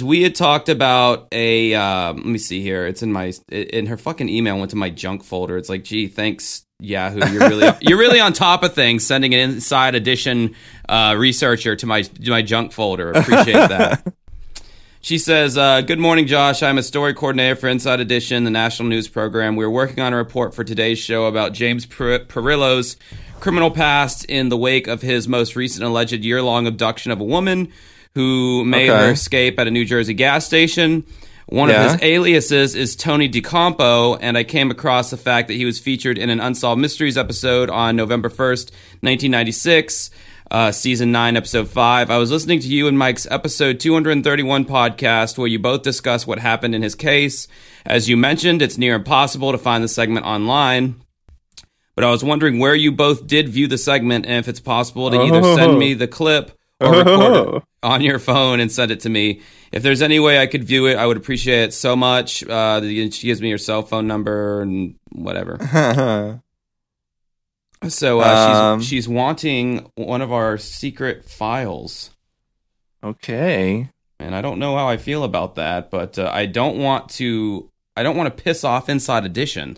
we had talked about a. Uh, let me see here. It's in my in her fucking email. Went to my junk folder. It's like, gee, thanks Yahoo. You're really you're really on top of things. Sending an Inside Edition uh, researcher to my to my junk folder. Appreciate that. She says, uh, Good morning, Josh. I'm a story coordinator for Inside Edition, the national news program. We're working on a report for today's show about James Per- Perillo's criminal past in the wake of his most recent alleged year long abduction of a woman who made Okay. her escape at a New Jersey gas station. One Yeah. of his aliases is Tony DeCampo, and I came across the fact that he was featured in an Unsolved Mysteries episode on November 1st, 1996 uh, season 9, episode 5. I was listening to you and Mike's episode 231 podcast where you both discuss what happened in his case. As you mentioned, it's near impossible to find the segment online. But I was wondering where you both did view the segment and if it's possible to either send me the clip or record it on your phone and send it to me. If there's any way I could view it, I would appreciate it so much. Uh, she gives me her cell phone number and whatever. So uh, Um, she's she's wanting one of our secret files, okay and I don't know how I feel about that. But uh, I don't want to. I don't want to piss off Inside Edition.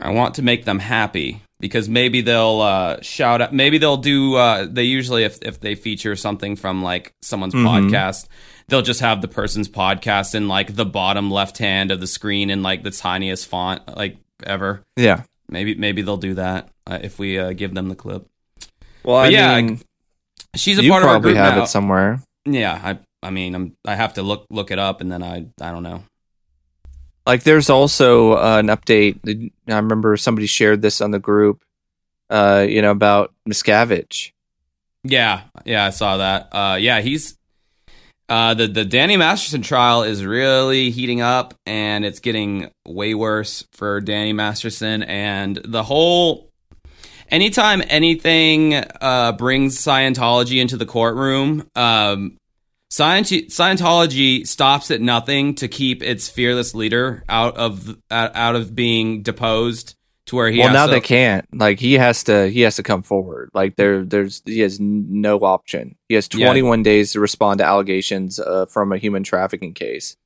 I want to make them happy because maybe they'll uh, shout out. Maybe they'll do. Uh, they usually, if if they feature something from like someone's Mhm. podcast, they'll just have the person's podcast in like the bottom left hand of the screen in like the tiniest font like ever. yeah Maybe maybe they'll do that uh, if we uh, give them the clip. well i yeah, mean She's a part of our probably group have now. it somewhere yeah, I I mean I'm I have to look look it up and then I I don't know. Like there's also uh, an update. I remember somebody shared this on the group. Uh, you know about Miscavige. Yeah, yeah, I saw that. Uh, yeah, he's uh, the the Danny Masterson trial is really heating up, and it's getting way worse for Danny Masterson, and the whole. anytime anything uh, brings Scientology into the courtroom, um, Scient- Scientology stops at nothing to keep its fearless leader out of out of being deposed to where he. well, now to- they can't. Like he has to. He has to come forward. Like there, there's he has no option. He has Yeah. 21 days to respond to allegations uh, from a human trafficking case.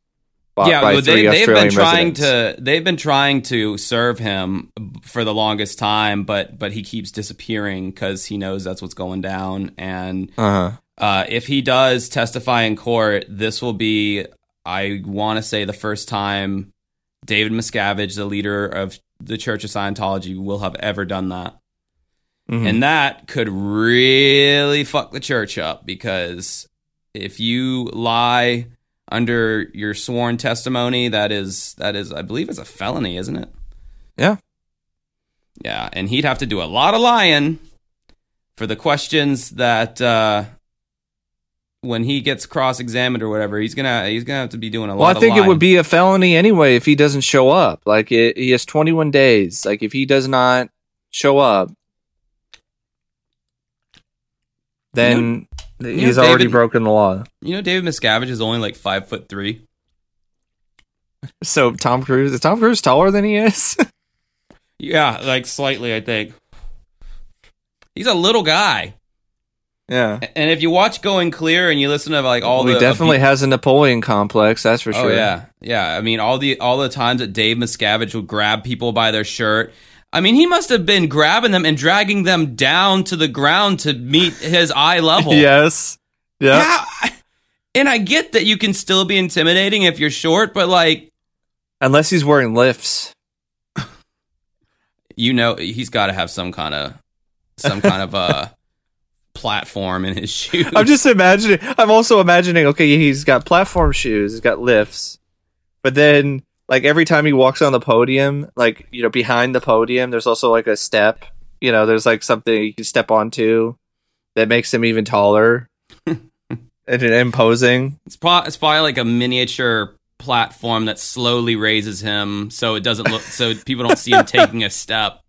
by- yeah, by well, they, they've been trying residents. to they've been trying to serve him for the longest time, but but he keeps disappearing because he knows that's what's going down. And Uh-huh. uh, if he does testify in court, this will be I want to say the first time David Miscavige, the leader of the Church of Scientology, will have ever done that. Mhm. And that could really fuck the church up because if you lie under your sworn testimony, that is that is I believe it's a felony, isn't it? Yeah. Yeah, and he'd have to do a lot of lying for the questions that uh when he gets cross-examined or whatever, he's gonna he's gonna have to be doing a lot. Well, I think it would be a felony anyway if he doesn't show up. Like it, he has 21 days. Like if he does not show up, then know, he's already David- broken the law. You know, David Miscavige is only like five foot three. So Tom Cruise is Tom Cruise taller than he is? Yeah, like slightly, I think. He's a little guy. Yeah. And if you watch Going Clear and you listen to like all he the definitely abu- has a Napoleon complex. That's for Oh sure. yeah, yeah. I mean, all the all the times that Dave Miscavige would grab people by their shirt. I mean, he must have been grabbing them and dragging them down to the ground to meet his eye level. Yes. Yeah. Yeah. And I get that you can still be intimidating if you're short, but like Unless he's wearing lifts. you know, he's got to have some kind of some kind of uh platform in his shoes. I'm just imagining. I'm also imagining. Okay, he's got platform shoes. He's got lifts, but then like every time he walks on the podium, like you know, behind the podium, there's also like a step. You know, there's like something you can step onto that makes him even taller and imposing. It's, pro- it's probably like a miniature platform that slowly raises him so it doesn't look so people don't see him taking a step.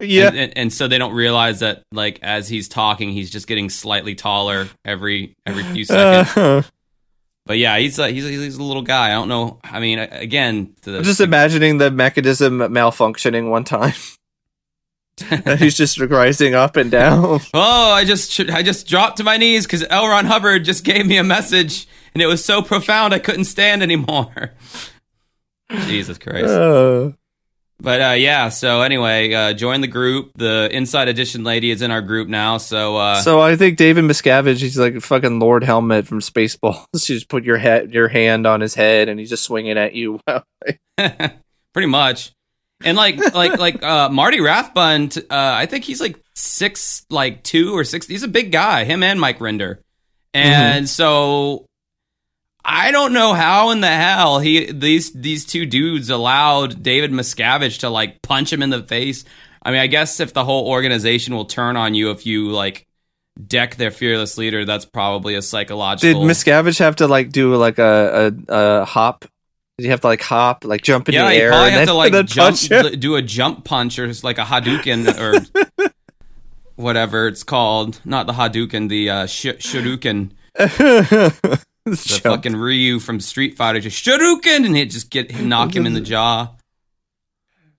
Yeah. And, and, and so they don't realize that like as he's talking he's just getting slightly taller every every few seconds. Uh, but yeah, he's a, he's a, he's a little guy. I don't know. I mean, again, the, I'm just imagining the mechanism malfunctioning one time. He's just rising up and down. Oh, I just I just dropped to my knees cuz L. Ron Hubbard just gave me a message and it was so profound I couldn't stand anymore. Jesus Christ. Uh, But uh, yeah, so anyway, uh, join the group. The Inside Edition lady is in our group now, so uh, so I think David Miscavige, he's like fucking Lord Helmet from Spaceballs. You just put your head, your hand on his head, and he's just swinging at you. pretty much. And like like like uh, Marty Rathbun, t- uh, I think he's like six, like two or six. He's a big guy. Him and Mike Rinder, and so I don't know how in the hell he these these two dudes allowed David Miscavige to like punch him in the face. I mean, I guess if the whole organization will turn on you if you like deck their fearless leader, that's probably a psychological. Did. Miscavige have to like do like a, a, a hop? Did he have to like hop, like jump in yeah, the air, and have then, to like jump, punch him? d- do a jump punch or just like a Hadouken or whatever it's called. Not the Hadouken, the uh, sh- Shuriken, the Jump. fucking Ryu from Street Fighter, just Shuriken, and it just get knock him in the jaw.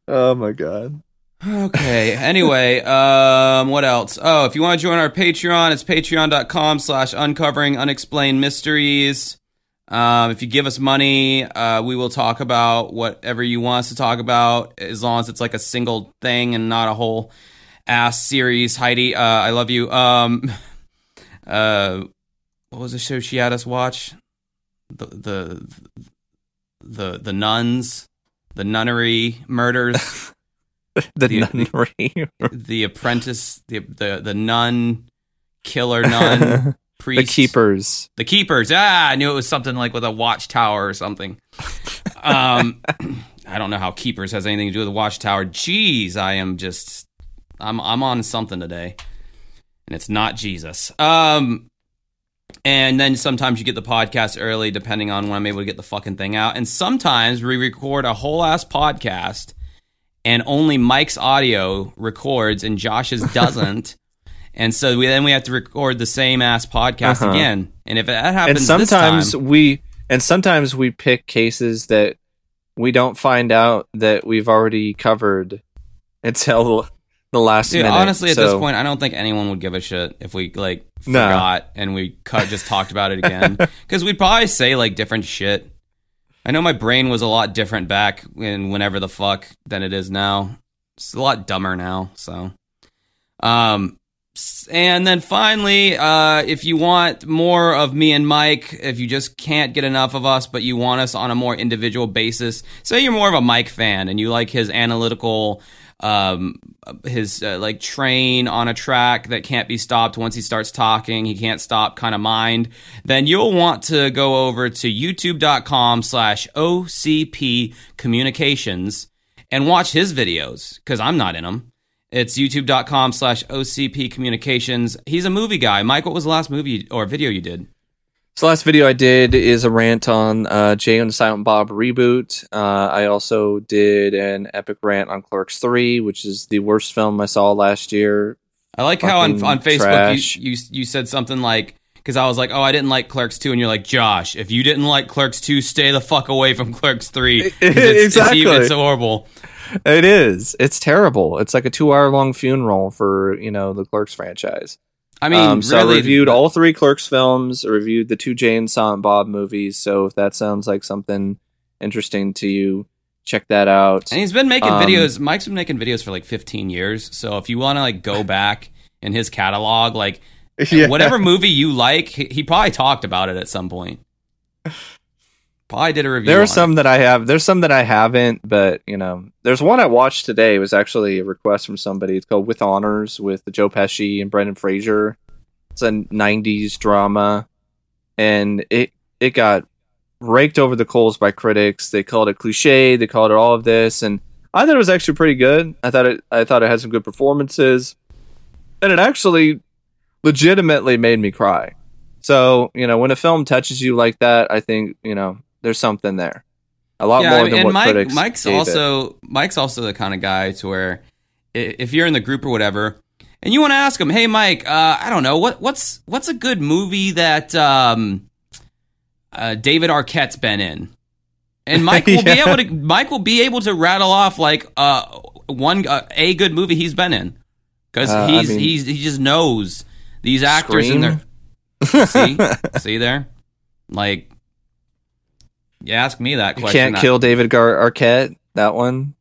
Oh my god! Okay. Anyway, um, what else? Oh, if you want to join our Patreon, it's patreon.com slash uncovering unexplained mysteries. Um, if you give us money, uh, we will talk about whatever you want us to talk about, as long as it's like a single thing and not a whole ass series. Heidi, uh, I love you. Um, uh, what was the show she had us watch? The the the the nuns, the nunnery murders The- nunnery, the apprentice, the the the nun killer nun the keepers. the keepers. Ah, I knew it was something like with a watchtower or something. Um, I don't know how keepers has anything to do with a watchtower. Jeez, I am just I'm I'm on something today, and it's not Jesus. Um. And then sometimes you get the podcast early, depending on when I'm able to get the fucking thing out. And sometimes we record a whole ass podcast and only Mike's audio records and Josh's doesn't. and so we then we have to record the same ass podcast Uh-huh. again. And if that and happens sometimes this time, we and sometimes we pick cases that we don't find out that we've already covered until the last dude, minute. honestly, at this point, I don't think anyone would give a shit if we like No. forgot and we cut, just talked about it again because we'd probably say like different shit. I know my brain was a lot different back in whenever the fuck than it is now. It's a lot dumber now. So, um, and then finally, uh, if you want more of me and Mike, if you just can't get enough of us, but you want us on a more individual basis, say you're more of a Mike fan and you like his analytical, um, his uh, like train on a track that can't be stopped once he starts talking, he can't stop kind of mind, then you'll want to go over to youtube.com slash OCP communications and watch his videos because I'm not in them. It's youtube.com slash OCP communications. He's a movie guy. Mike, what was the last movie or video you did? So last video I did is a rant on uh, Jay and Silent Bob reboot. Uh, I also did an epic rant on Clerks Three, which is the worst film I saw last year. I like how on, on Facebook you, you you said something like because I was like, oh, I didn't like Clerks two, and you're like, Josh, if you didn't like Clerks two, stay the fuck away from Clerks Three. It's, Exactly. It's, even, it's horrible. It is. It's terrible. It's like a two-hour-long funeral for you know the Clerks franchise. I mean, um, so really, I reviewed all three Clerks films, I reviewed the two Jay and Silent Bob movies. So if that sounds like something interesting to you, check that out. And he's been making Um, videos. Mike's been making videos for like 15 years. So if you want to like go back in his catalog, like Yeah. whatever movie you like, he, he probably talked about it at some point. Probably did a review. There are some that I have. There's some that I haven't, but you know, there's one I watched today. It was actually a request from somebody. It's called With Honors with Joe Pesci and Brendan Fraser. It's a '90s drama, and it it got raked over the coals by critics. They called it cliche. They called it all of this, and I thought it was actually pretty good. I thought it. I thought it had some good performances, and it actually legitimately made me cry. So you know, when a film touches you like that, I think you know there's something there. A lot Yeah, more I mean, than and what Mike, critics. Mike's gave it. also Mike's also the kind of guy to where if you're in the group or whatever, and you want to ask him, "Hey, Mike, uh, I don't know what what's what's a good movie that um, uh, David Arquette's been in," and Mike will be able to Mike will be able to rattle off like uh, one uh, a good movie he's been in because Uh, I he's mean- he's he just knows these actors in there. See, see there, like. You ask me that You can't I- kill David Gar- Arquette. That one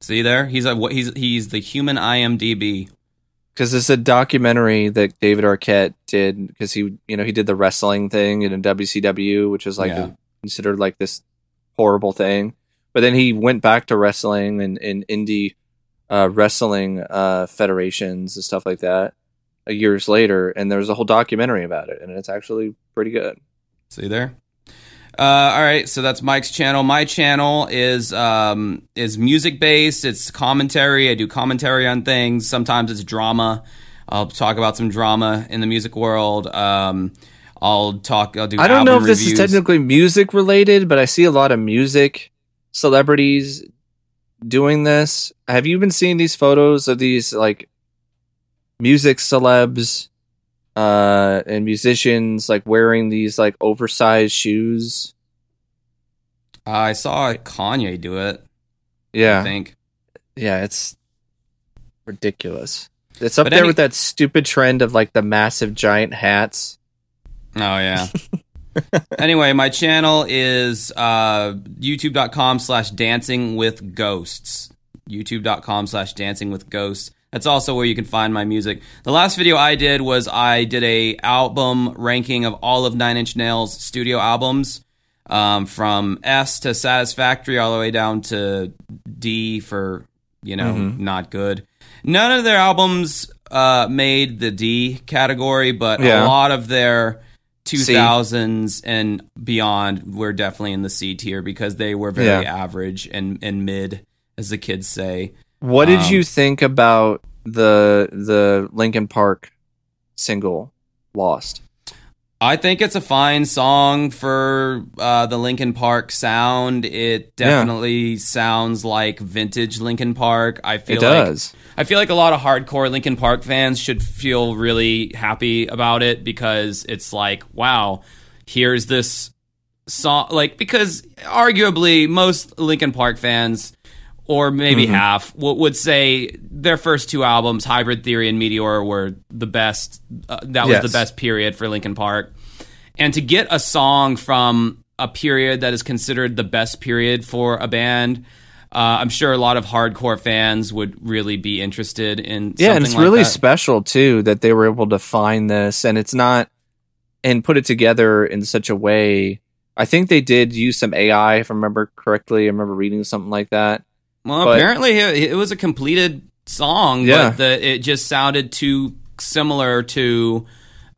See there, he's a what he's he's the human IMDb. because it's a documentary that David Arquette did because he you know he did the wrestling thing in WCW, which is like Yeah. considered like this horrible thing. But then he went back to wrestling and in indie uh, wrestling uh, federations and stuff like that uh, years later, and there's a whole documentary about it, and it's actually pretty good. See there. Uh, all right, so that's Mike's channel. My channel is um, is music based. It's commentary. I do commentary on things. Sometimes it's drama. I'll talk about some drama in the music world. Um, I'll talk. I'll do. I don't know if album this is technically music related, but I see a lot of music celebrities doing this. Have you been seeing these photos of these like music celebs uh and musicians like wearing these like oversized shoes? I saw Kanye do it. Yeah, I think. Yeah, it's ridiculous. It's up But there any- with that stupid trend of like the massive giant hats. Oh yeah. anyway, my channel is uh, youtube.com slash dancing with ghosts. youtube.com slash dancing with ghosts. That's also where you can find my music. The last video I did was I did a album ranking of all of Nine Inch Nails studio albums. Um, from S to Satisfactory all the way down to D for, you know, Mhm. not good. None of their albums uh, made the D category, but Yeah. a lot of their 2000s and beyond were definitely in the C tier because they were very Yeah. average and, and mid, as the kids say. What did Um, you think about the the Linkin Park single Lost? I think it's a fine song for uh, the Linkin Park sound. It definitely sounds like vintage Linkin Park. I feel It like does. I feel like a lot of hardcore Linkin Park fans should feel really happy about it because it's like, wow, here's this song. Like, because arguably most Linkin Park fans, or maybe Mm-hmm. half, would say their first two albums, Hybrid Theory and Meteora, were the best. Uh, that was Yes. the best period for Linkin Park. And to get a song from a period that is considered the best period for a band, uh, I'm sure a lot of hardcore fans would really be interested in. Yeah, and it's like really that. special too that they were able to find this, and it's not and put it together in such a way. I think they did use some AI, if I remember correctly. I remember reading something like that. Well, but- apparently it, it was a completed song, Yeah. but the, it just sounded too similar to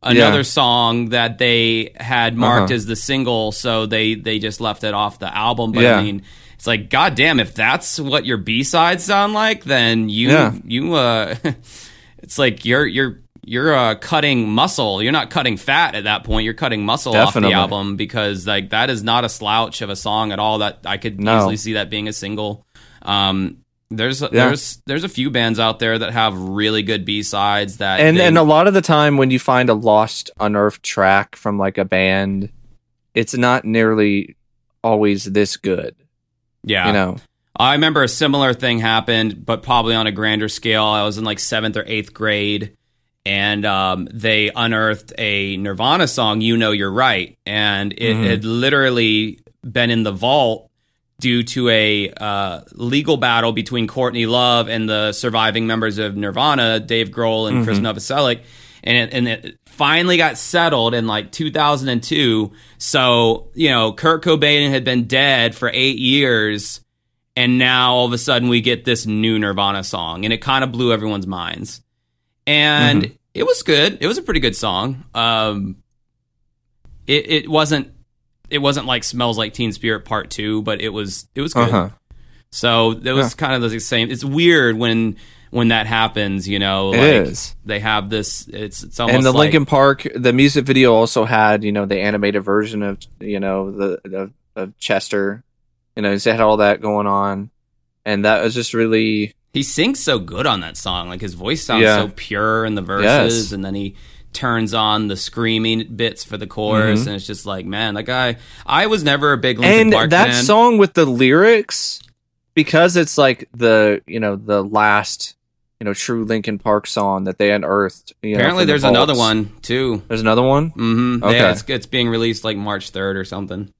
another Yeah. song that they had marked Uh-huh. as the single, so they they just left it off the album. But Yeah. I mean, it's like, goddamn, if that's what your B sides sound like, then you Yeah. you uh, it's like you're you're. You're uh, cutting muscle. You're not cutting fat at that point. You're cutting muscle off Definitely. the album because like that is not a slouch of a song at all. That I could No. easily see that being a single. Um, there's there's there's a few bands out there that have really good B sides that and they- and a lot of the time when you find a lost unearthed track from like a band it's not nearly always this good yeah. you know I remember a similar thing happened, but probably on a grander scale. I was in like seventh or eighth grade, and um, they unearthed a Nirvana song, "You Know You're Right," and it Mhm. had literally been in the vault due to a uh, legal battle between Courtney Love and the surviving members of Nirvana, Dave Grohl and Chris Novoselic, and it, and it finally got settled in like 2002. So you know, Kurt Cobain had been dead for eight years and now all of a sudden we get this new Nirvana song, and it kind of blew everyone's minds. And it was good. It was a pretty good song. Um, it it wasn't it wasn't like "Smells Like Teen Spirit" Part Two, but it was it was good. uh-huh So it was kind of the same. It's weird when when that happens. You know, It like is. they have this. It's it's almost and the like, Linkin Park the music video also had you know the animated version of you know the of, of chester you know it had all that going on and that was just really he sings so good on that song. Like his voice sounds Yeah. so pure in the verses, Yes. and then he turns on the screaming bits for the chorus, Mhm. and it's just like, man, that guy. I was never a big Linkin and Park that fan. song with the lyrics because it's like the you know the last you know true Linkin Park song that they unearthed you know, Apparently, the there's another one too. there's another one Mm-hmm. Okay. Yeah, it's, it's being released like March third or something.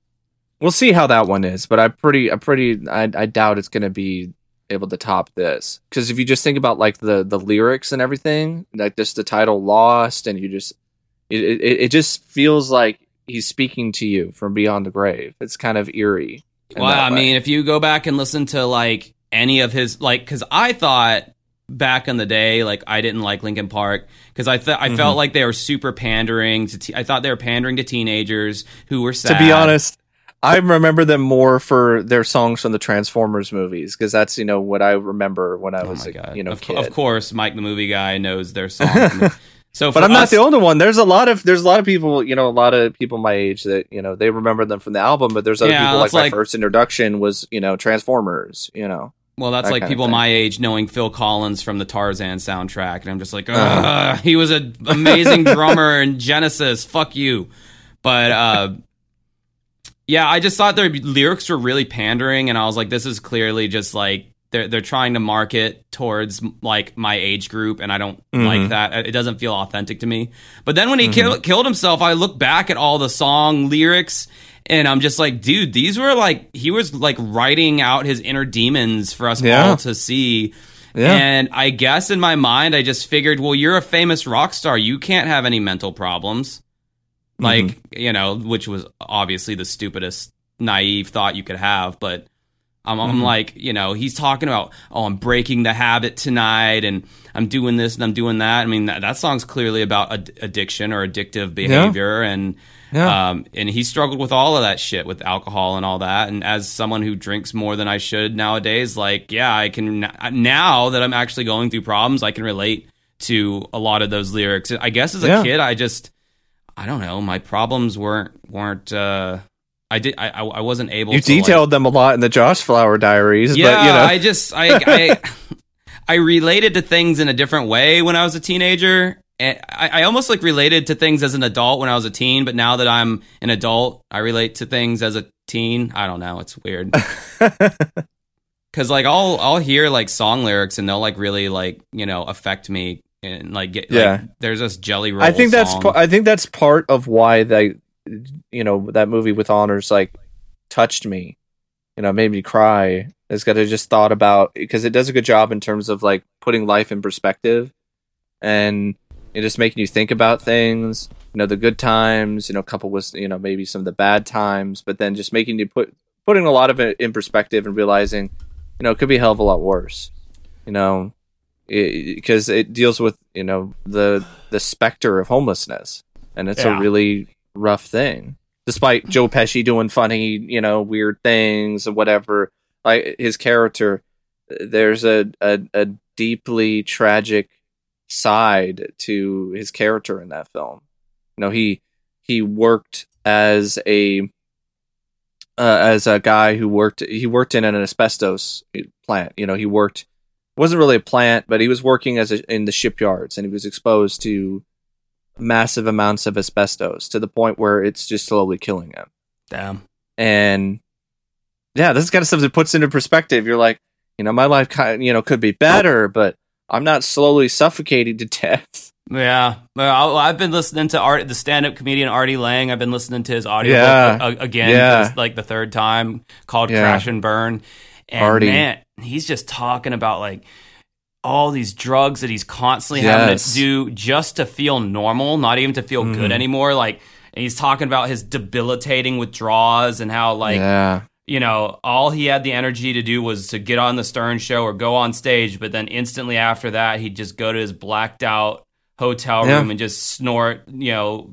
we'll see how that one is but i pretty i pretty i, I doubt it's gonna be able to top this because if you just think about like the the lyrics and everything like just the title lost and you just it, it, it just feels like he's speaking to you from beyond the grave it's kind of eerie Well, I way. mean, if you go back and listen to like any of his like, because I thought back in the day, like I didn't like Linkin Park because I thought I Mm-hmm. felt like they were super pandering to. Te- I thought they were pandering to teenagers who were sad. to be honest i remember them more for their songs from the transformers movies because that's you know what i remember when i Oh was my a you know of, kid. of course, Mike the movie guy knows their song. so, but i'm not the only one there's a lot of there's a lot of people you know a lot of people my age that you know they remember them from the album but there's other Yeah, people like that's my first introduction was you know transformers you know Well, that's that like people my age knowing Phil Collins from the Tarzan soundtrack, and I'm just like, Ugh, he was an amazing drummer in Genesis. Fuck you. But uh, yeah, I just thought their lyrics were really pandering, and I was like, this is clearly just like they're they're trying to market towards like my age group, and I don't like Mhm. that. It doesn't feel authentic to me. But then when he kill, killed himself, I look back at all the song lyrics. And I'm just like, dude, these were like he was like writing out his inner demons for us Yeah. all to see. Yeah. And I guess in my mind, I just figured, well, you're a famous rock star. You can't have any mental problems. Like, Mm-hmm. you know, which was obviously the stupidest, naive thought you could have. But I'm, I'm Mhm. like, you know, he's talking about, oh, I'm breaking the habit tonight and I'm doing this and I'm doing that. I mean, that, that song's clearly about ad- addiction or addictive behavior. And, yeah um, and he struggled with all of that shit with alcohol and all that. And as someone who drinks more than I should nowadays, like, yeah, I can now that I'm actually going through problems, I can relate to a lot of those lyrics. I guess as a Yeah. kid, I just I don't know. My problems weren't weren't. uh I did. I I wasn't able. You to, like- detailed them a lot in the Josh Flower Diaries, yeah, but you know, I just I, I I related to things in a different way when I was a teenager. And I, I almost like related to things as an adult when I was a teen, but now that I'm an adult, I relate to things as a teen. I don't know, it's weird. Cause like I'll I'll hear like song lyrics and they'll like really like you know affect me and like get Yeah. like, there's this Jelly Roll. I think that's song. I think that's part of why they, you know, that movie with honors like touched me. You know, made me cry. It's got to just thought about because it does a good job in terms of like putting life in perspective, and it just making you think about things. You know, the good times. You know, couple with you know maybe some of the bad times, but then just making you put putting a lot of it in perspective and realizing, you know, it could be a hell of a lot worse. You know, because it, deals with you know the the specter of homelessness, and it's Yeah. a really rough thing. Despite Joe Pesci doing funny, you know, weird things or whatever, like his character, there's a a, a deeply tragic side to his character in that film. You know, he he worked as a uh, as a guy who worked he worked in an asbestos plant. You know, he worked wasn't really a plant, but he was working as a, in the shipyards, and he was exposed to massive amounts of asbestos to the point where it's just slowly killing him. damn. And yeah, this is kind of stuff that puts into perspective. You're like, you know, my life kind you know could be better, but I'm not slowly suffocating to death. Yeah, well, I've been listening to Art, the stand-up comedian Artie Lange. I've been listening to his audiobook Yeah. again, Yeah. like the third time, called Yeah. Crash and Burn. And Artie. man, he's just talking about like all these drugs that he's constantly having to do just to feel normal, not even to feel good Mhm. anymore. Like, he's talking about his debilitating withdrawals and how like yeah, you know, all he had the energy to do was to get on the Stern show or go on stage, but then instantly after that, he'd just go to his blacked out hotel Yeah. room and just snort, you know,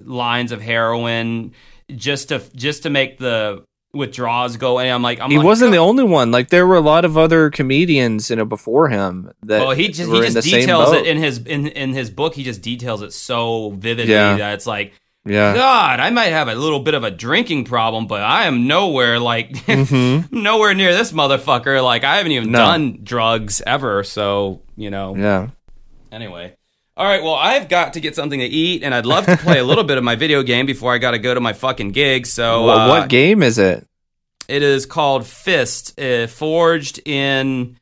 lines of heroin just to just to make the withdrawals go. And I'm like, I'm he like, wasn't the only one. Like there were a lot of other comedians, you know, before him that Well, he just he just details it in his in in his book. He just details it so vividly Yeah. that it's like, yeah. God, I might have a little bit of a drinking problem, but I am nowhere like hmm nowhere near this motherfucker. Like I haven't even No. done drugs ever. So you know. Yeah. Anyway. All right. Well, I've got to get something to eat, and I'd love to play a little bit of my video game before I got to go to my fucking gig. So Wha- uh, what game is it? it is called Fist, uh, forged in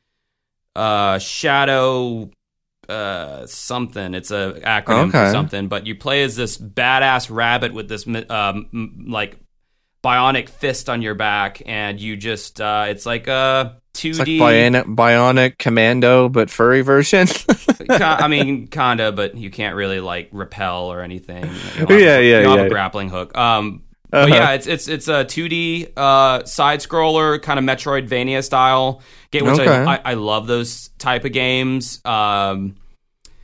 uh, Shadow uh, something. It's a acronym for something. But you play as this badass rabbit with this um, like bionic fist on your back, and you just uh, it's like a two It's like bionic, bionic commando, but furry version. I mean, kinda, but you can't really like repel or anything. You have- Yeah, yeah, you don't have a grappling hook. Um, but Uh-huh. yeah, it's it's it's a 2D uh, side scroller, kind of Metroidvania style game, which Okay. I, I I love those type of games. Um,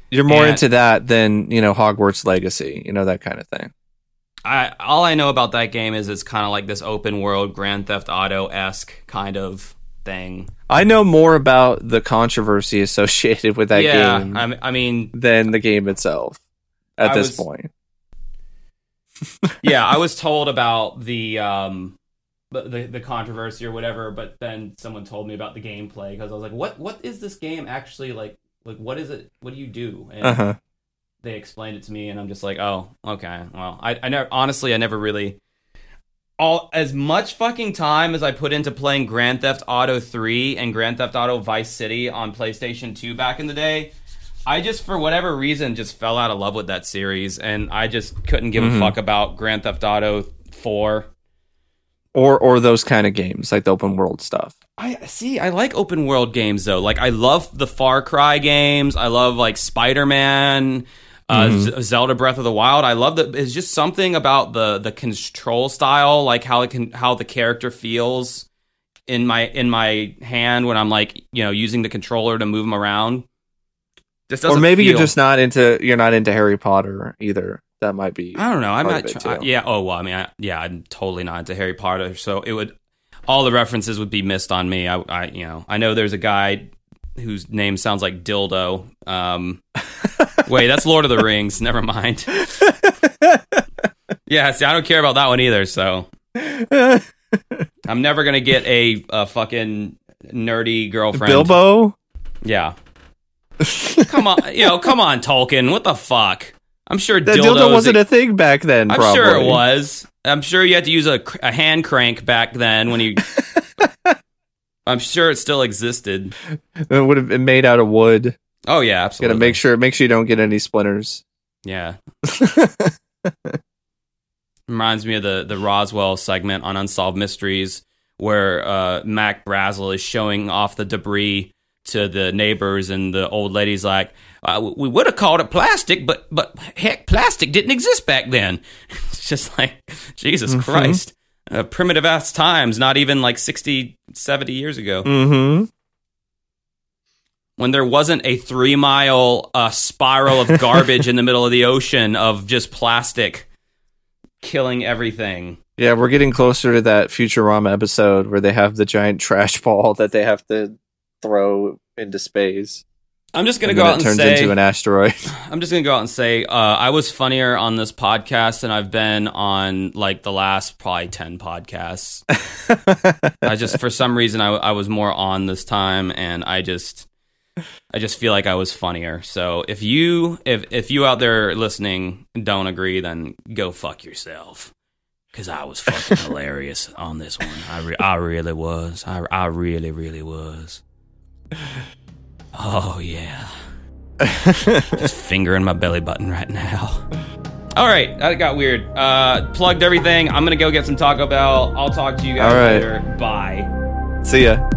You're more And- into that than you know Hogwarts Legacy, you know that kind of thing. I all I know about that game is it's kind of like this open world Grand Theft Auto esque kind of thing. I know more about the controversy associated with that yeah, game I, I mean, than the game itself at I this was- point. yeah, I was told about the um the, the controversy or whatever, but then someone told me about the gameplay because I was like, "What what is this game actually like? Like, what is it? What do you do?" And Uh huh. they explained it to me, and I'm just like, "Oh, okay. Well, I I never honestly I never really." All as much fucking time as I put into playing Grand Theft Auto 3 and Grand Theft Auto Vice City on PlayStation 2 back in the day, I just for whatever reason just fell out of love with that series and I just couldn't give Mhm. a fuck about Grand Theft Auto 4. Or or those kind of games like the open world stuff. I see I like open world games though. Like I love the Far Cry games. I love like Spider-Man, uh, Mhm. Z- Zelda Breath of the Wild. I love that it's just something about the the control style, like how it can how the character feels in my in my hand when I'm like, you know, using the controller to move them around. Or maybe you're just not into you're not into Harry Potter either. That might be. I don't know. I'm not. Try- too. yeah. Oh well. I mean, I, yeah. I'm totally not into Harry Potter, so it would all the references would be missed on me. I, I you know, I know there's a guy whose name sounds like dildo. Um, wait, that's Lord of the Rings. Never mind. Yeah, see, I don't care about that one either. So I'm never gonna get a, a fucking nerdy girlfriend. Bilbo. Yeah. come on, you know, come on, Tolkien. What the fuck? I'm sure That dildo wasn't a thing back then. I'm probably. sure it was. I'm sure you had to use a, a hand crank back then when you. I'm sure it still existed. It would have been made out of wood. Oh yeah, absolutely. Gotta make sure make sure you don't get any splinters. Yeah. Reminds me of the the Roswell segment on Unsolved Mysteries where uh, Mac Brazel is showing off the debris to the neighbors, and the old lady's like, uh, "We would have called it plastic, but but heck, plastic didn't exist back then." it's just like Jesus Christ, uh, primitive ass times. Not even like 60, 70 years ago Mm-hmm. when there wasn't a three mile uh, spiral of garbage in the middle of the ocean of just plastic killing everything. Yeah, we're getting closer to that Futurama episode where they have the giant trash ball that they have to throw into space. I'm just gonna and go out it and turns say into an asteroid. I'm just gonna go out and say uh, I was funnier on this podcast than I've been on like the last probably ten podcasts. I just for some reason I, I was more on this time, and I just I just feel like I was funnier. So if you if if you out there listening don't agree, then go fuck yourself. Cause I was fucking hilarious on this one. I re- I really was. I I really really was. Oh yeah. Just fingering my belly button right now. All right, that got weird. Uh, plugged everything. I'm gonna go get some Taco Bell. I'll talk to you guys All right. later. Bye. See ya.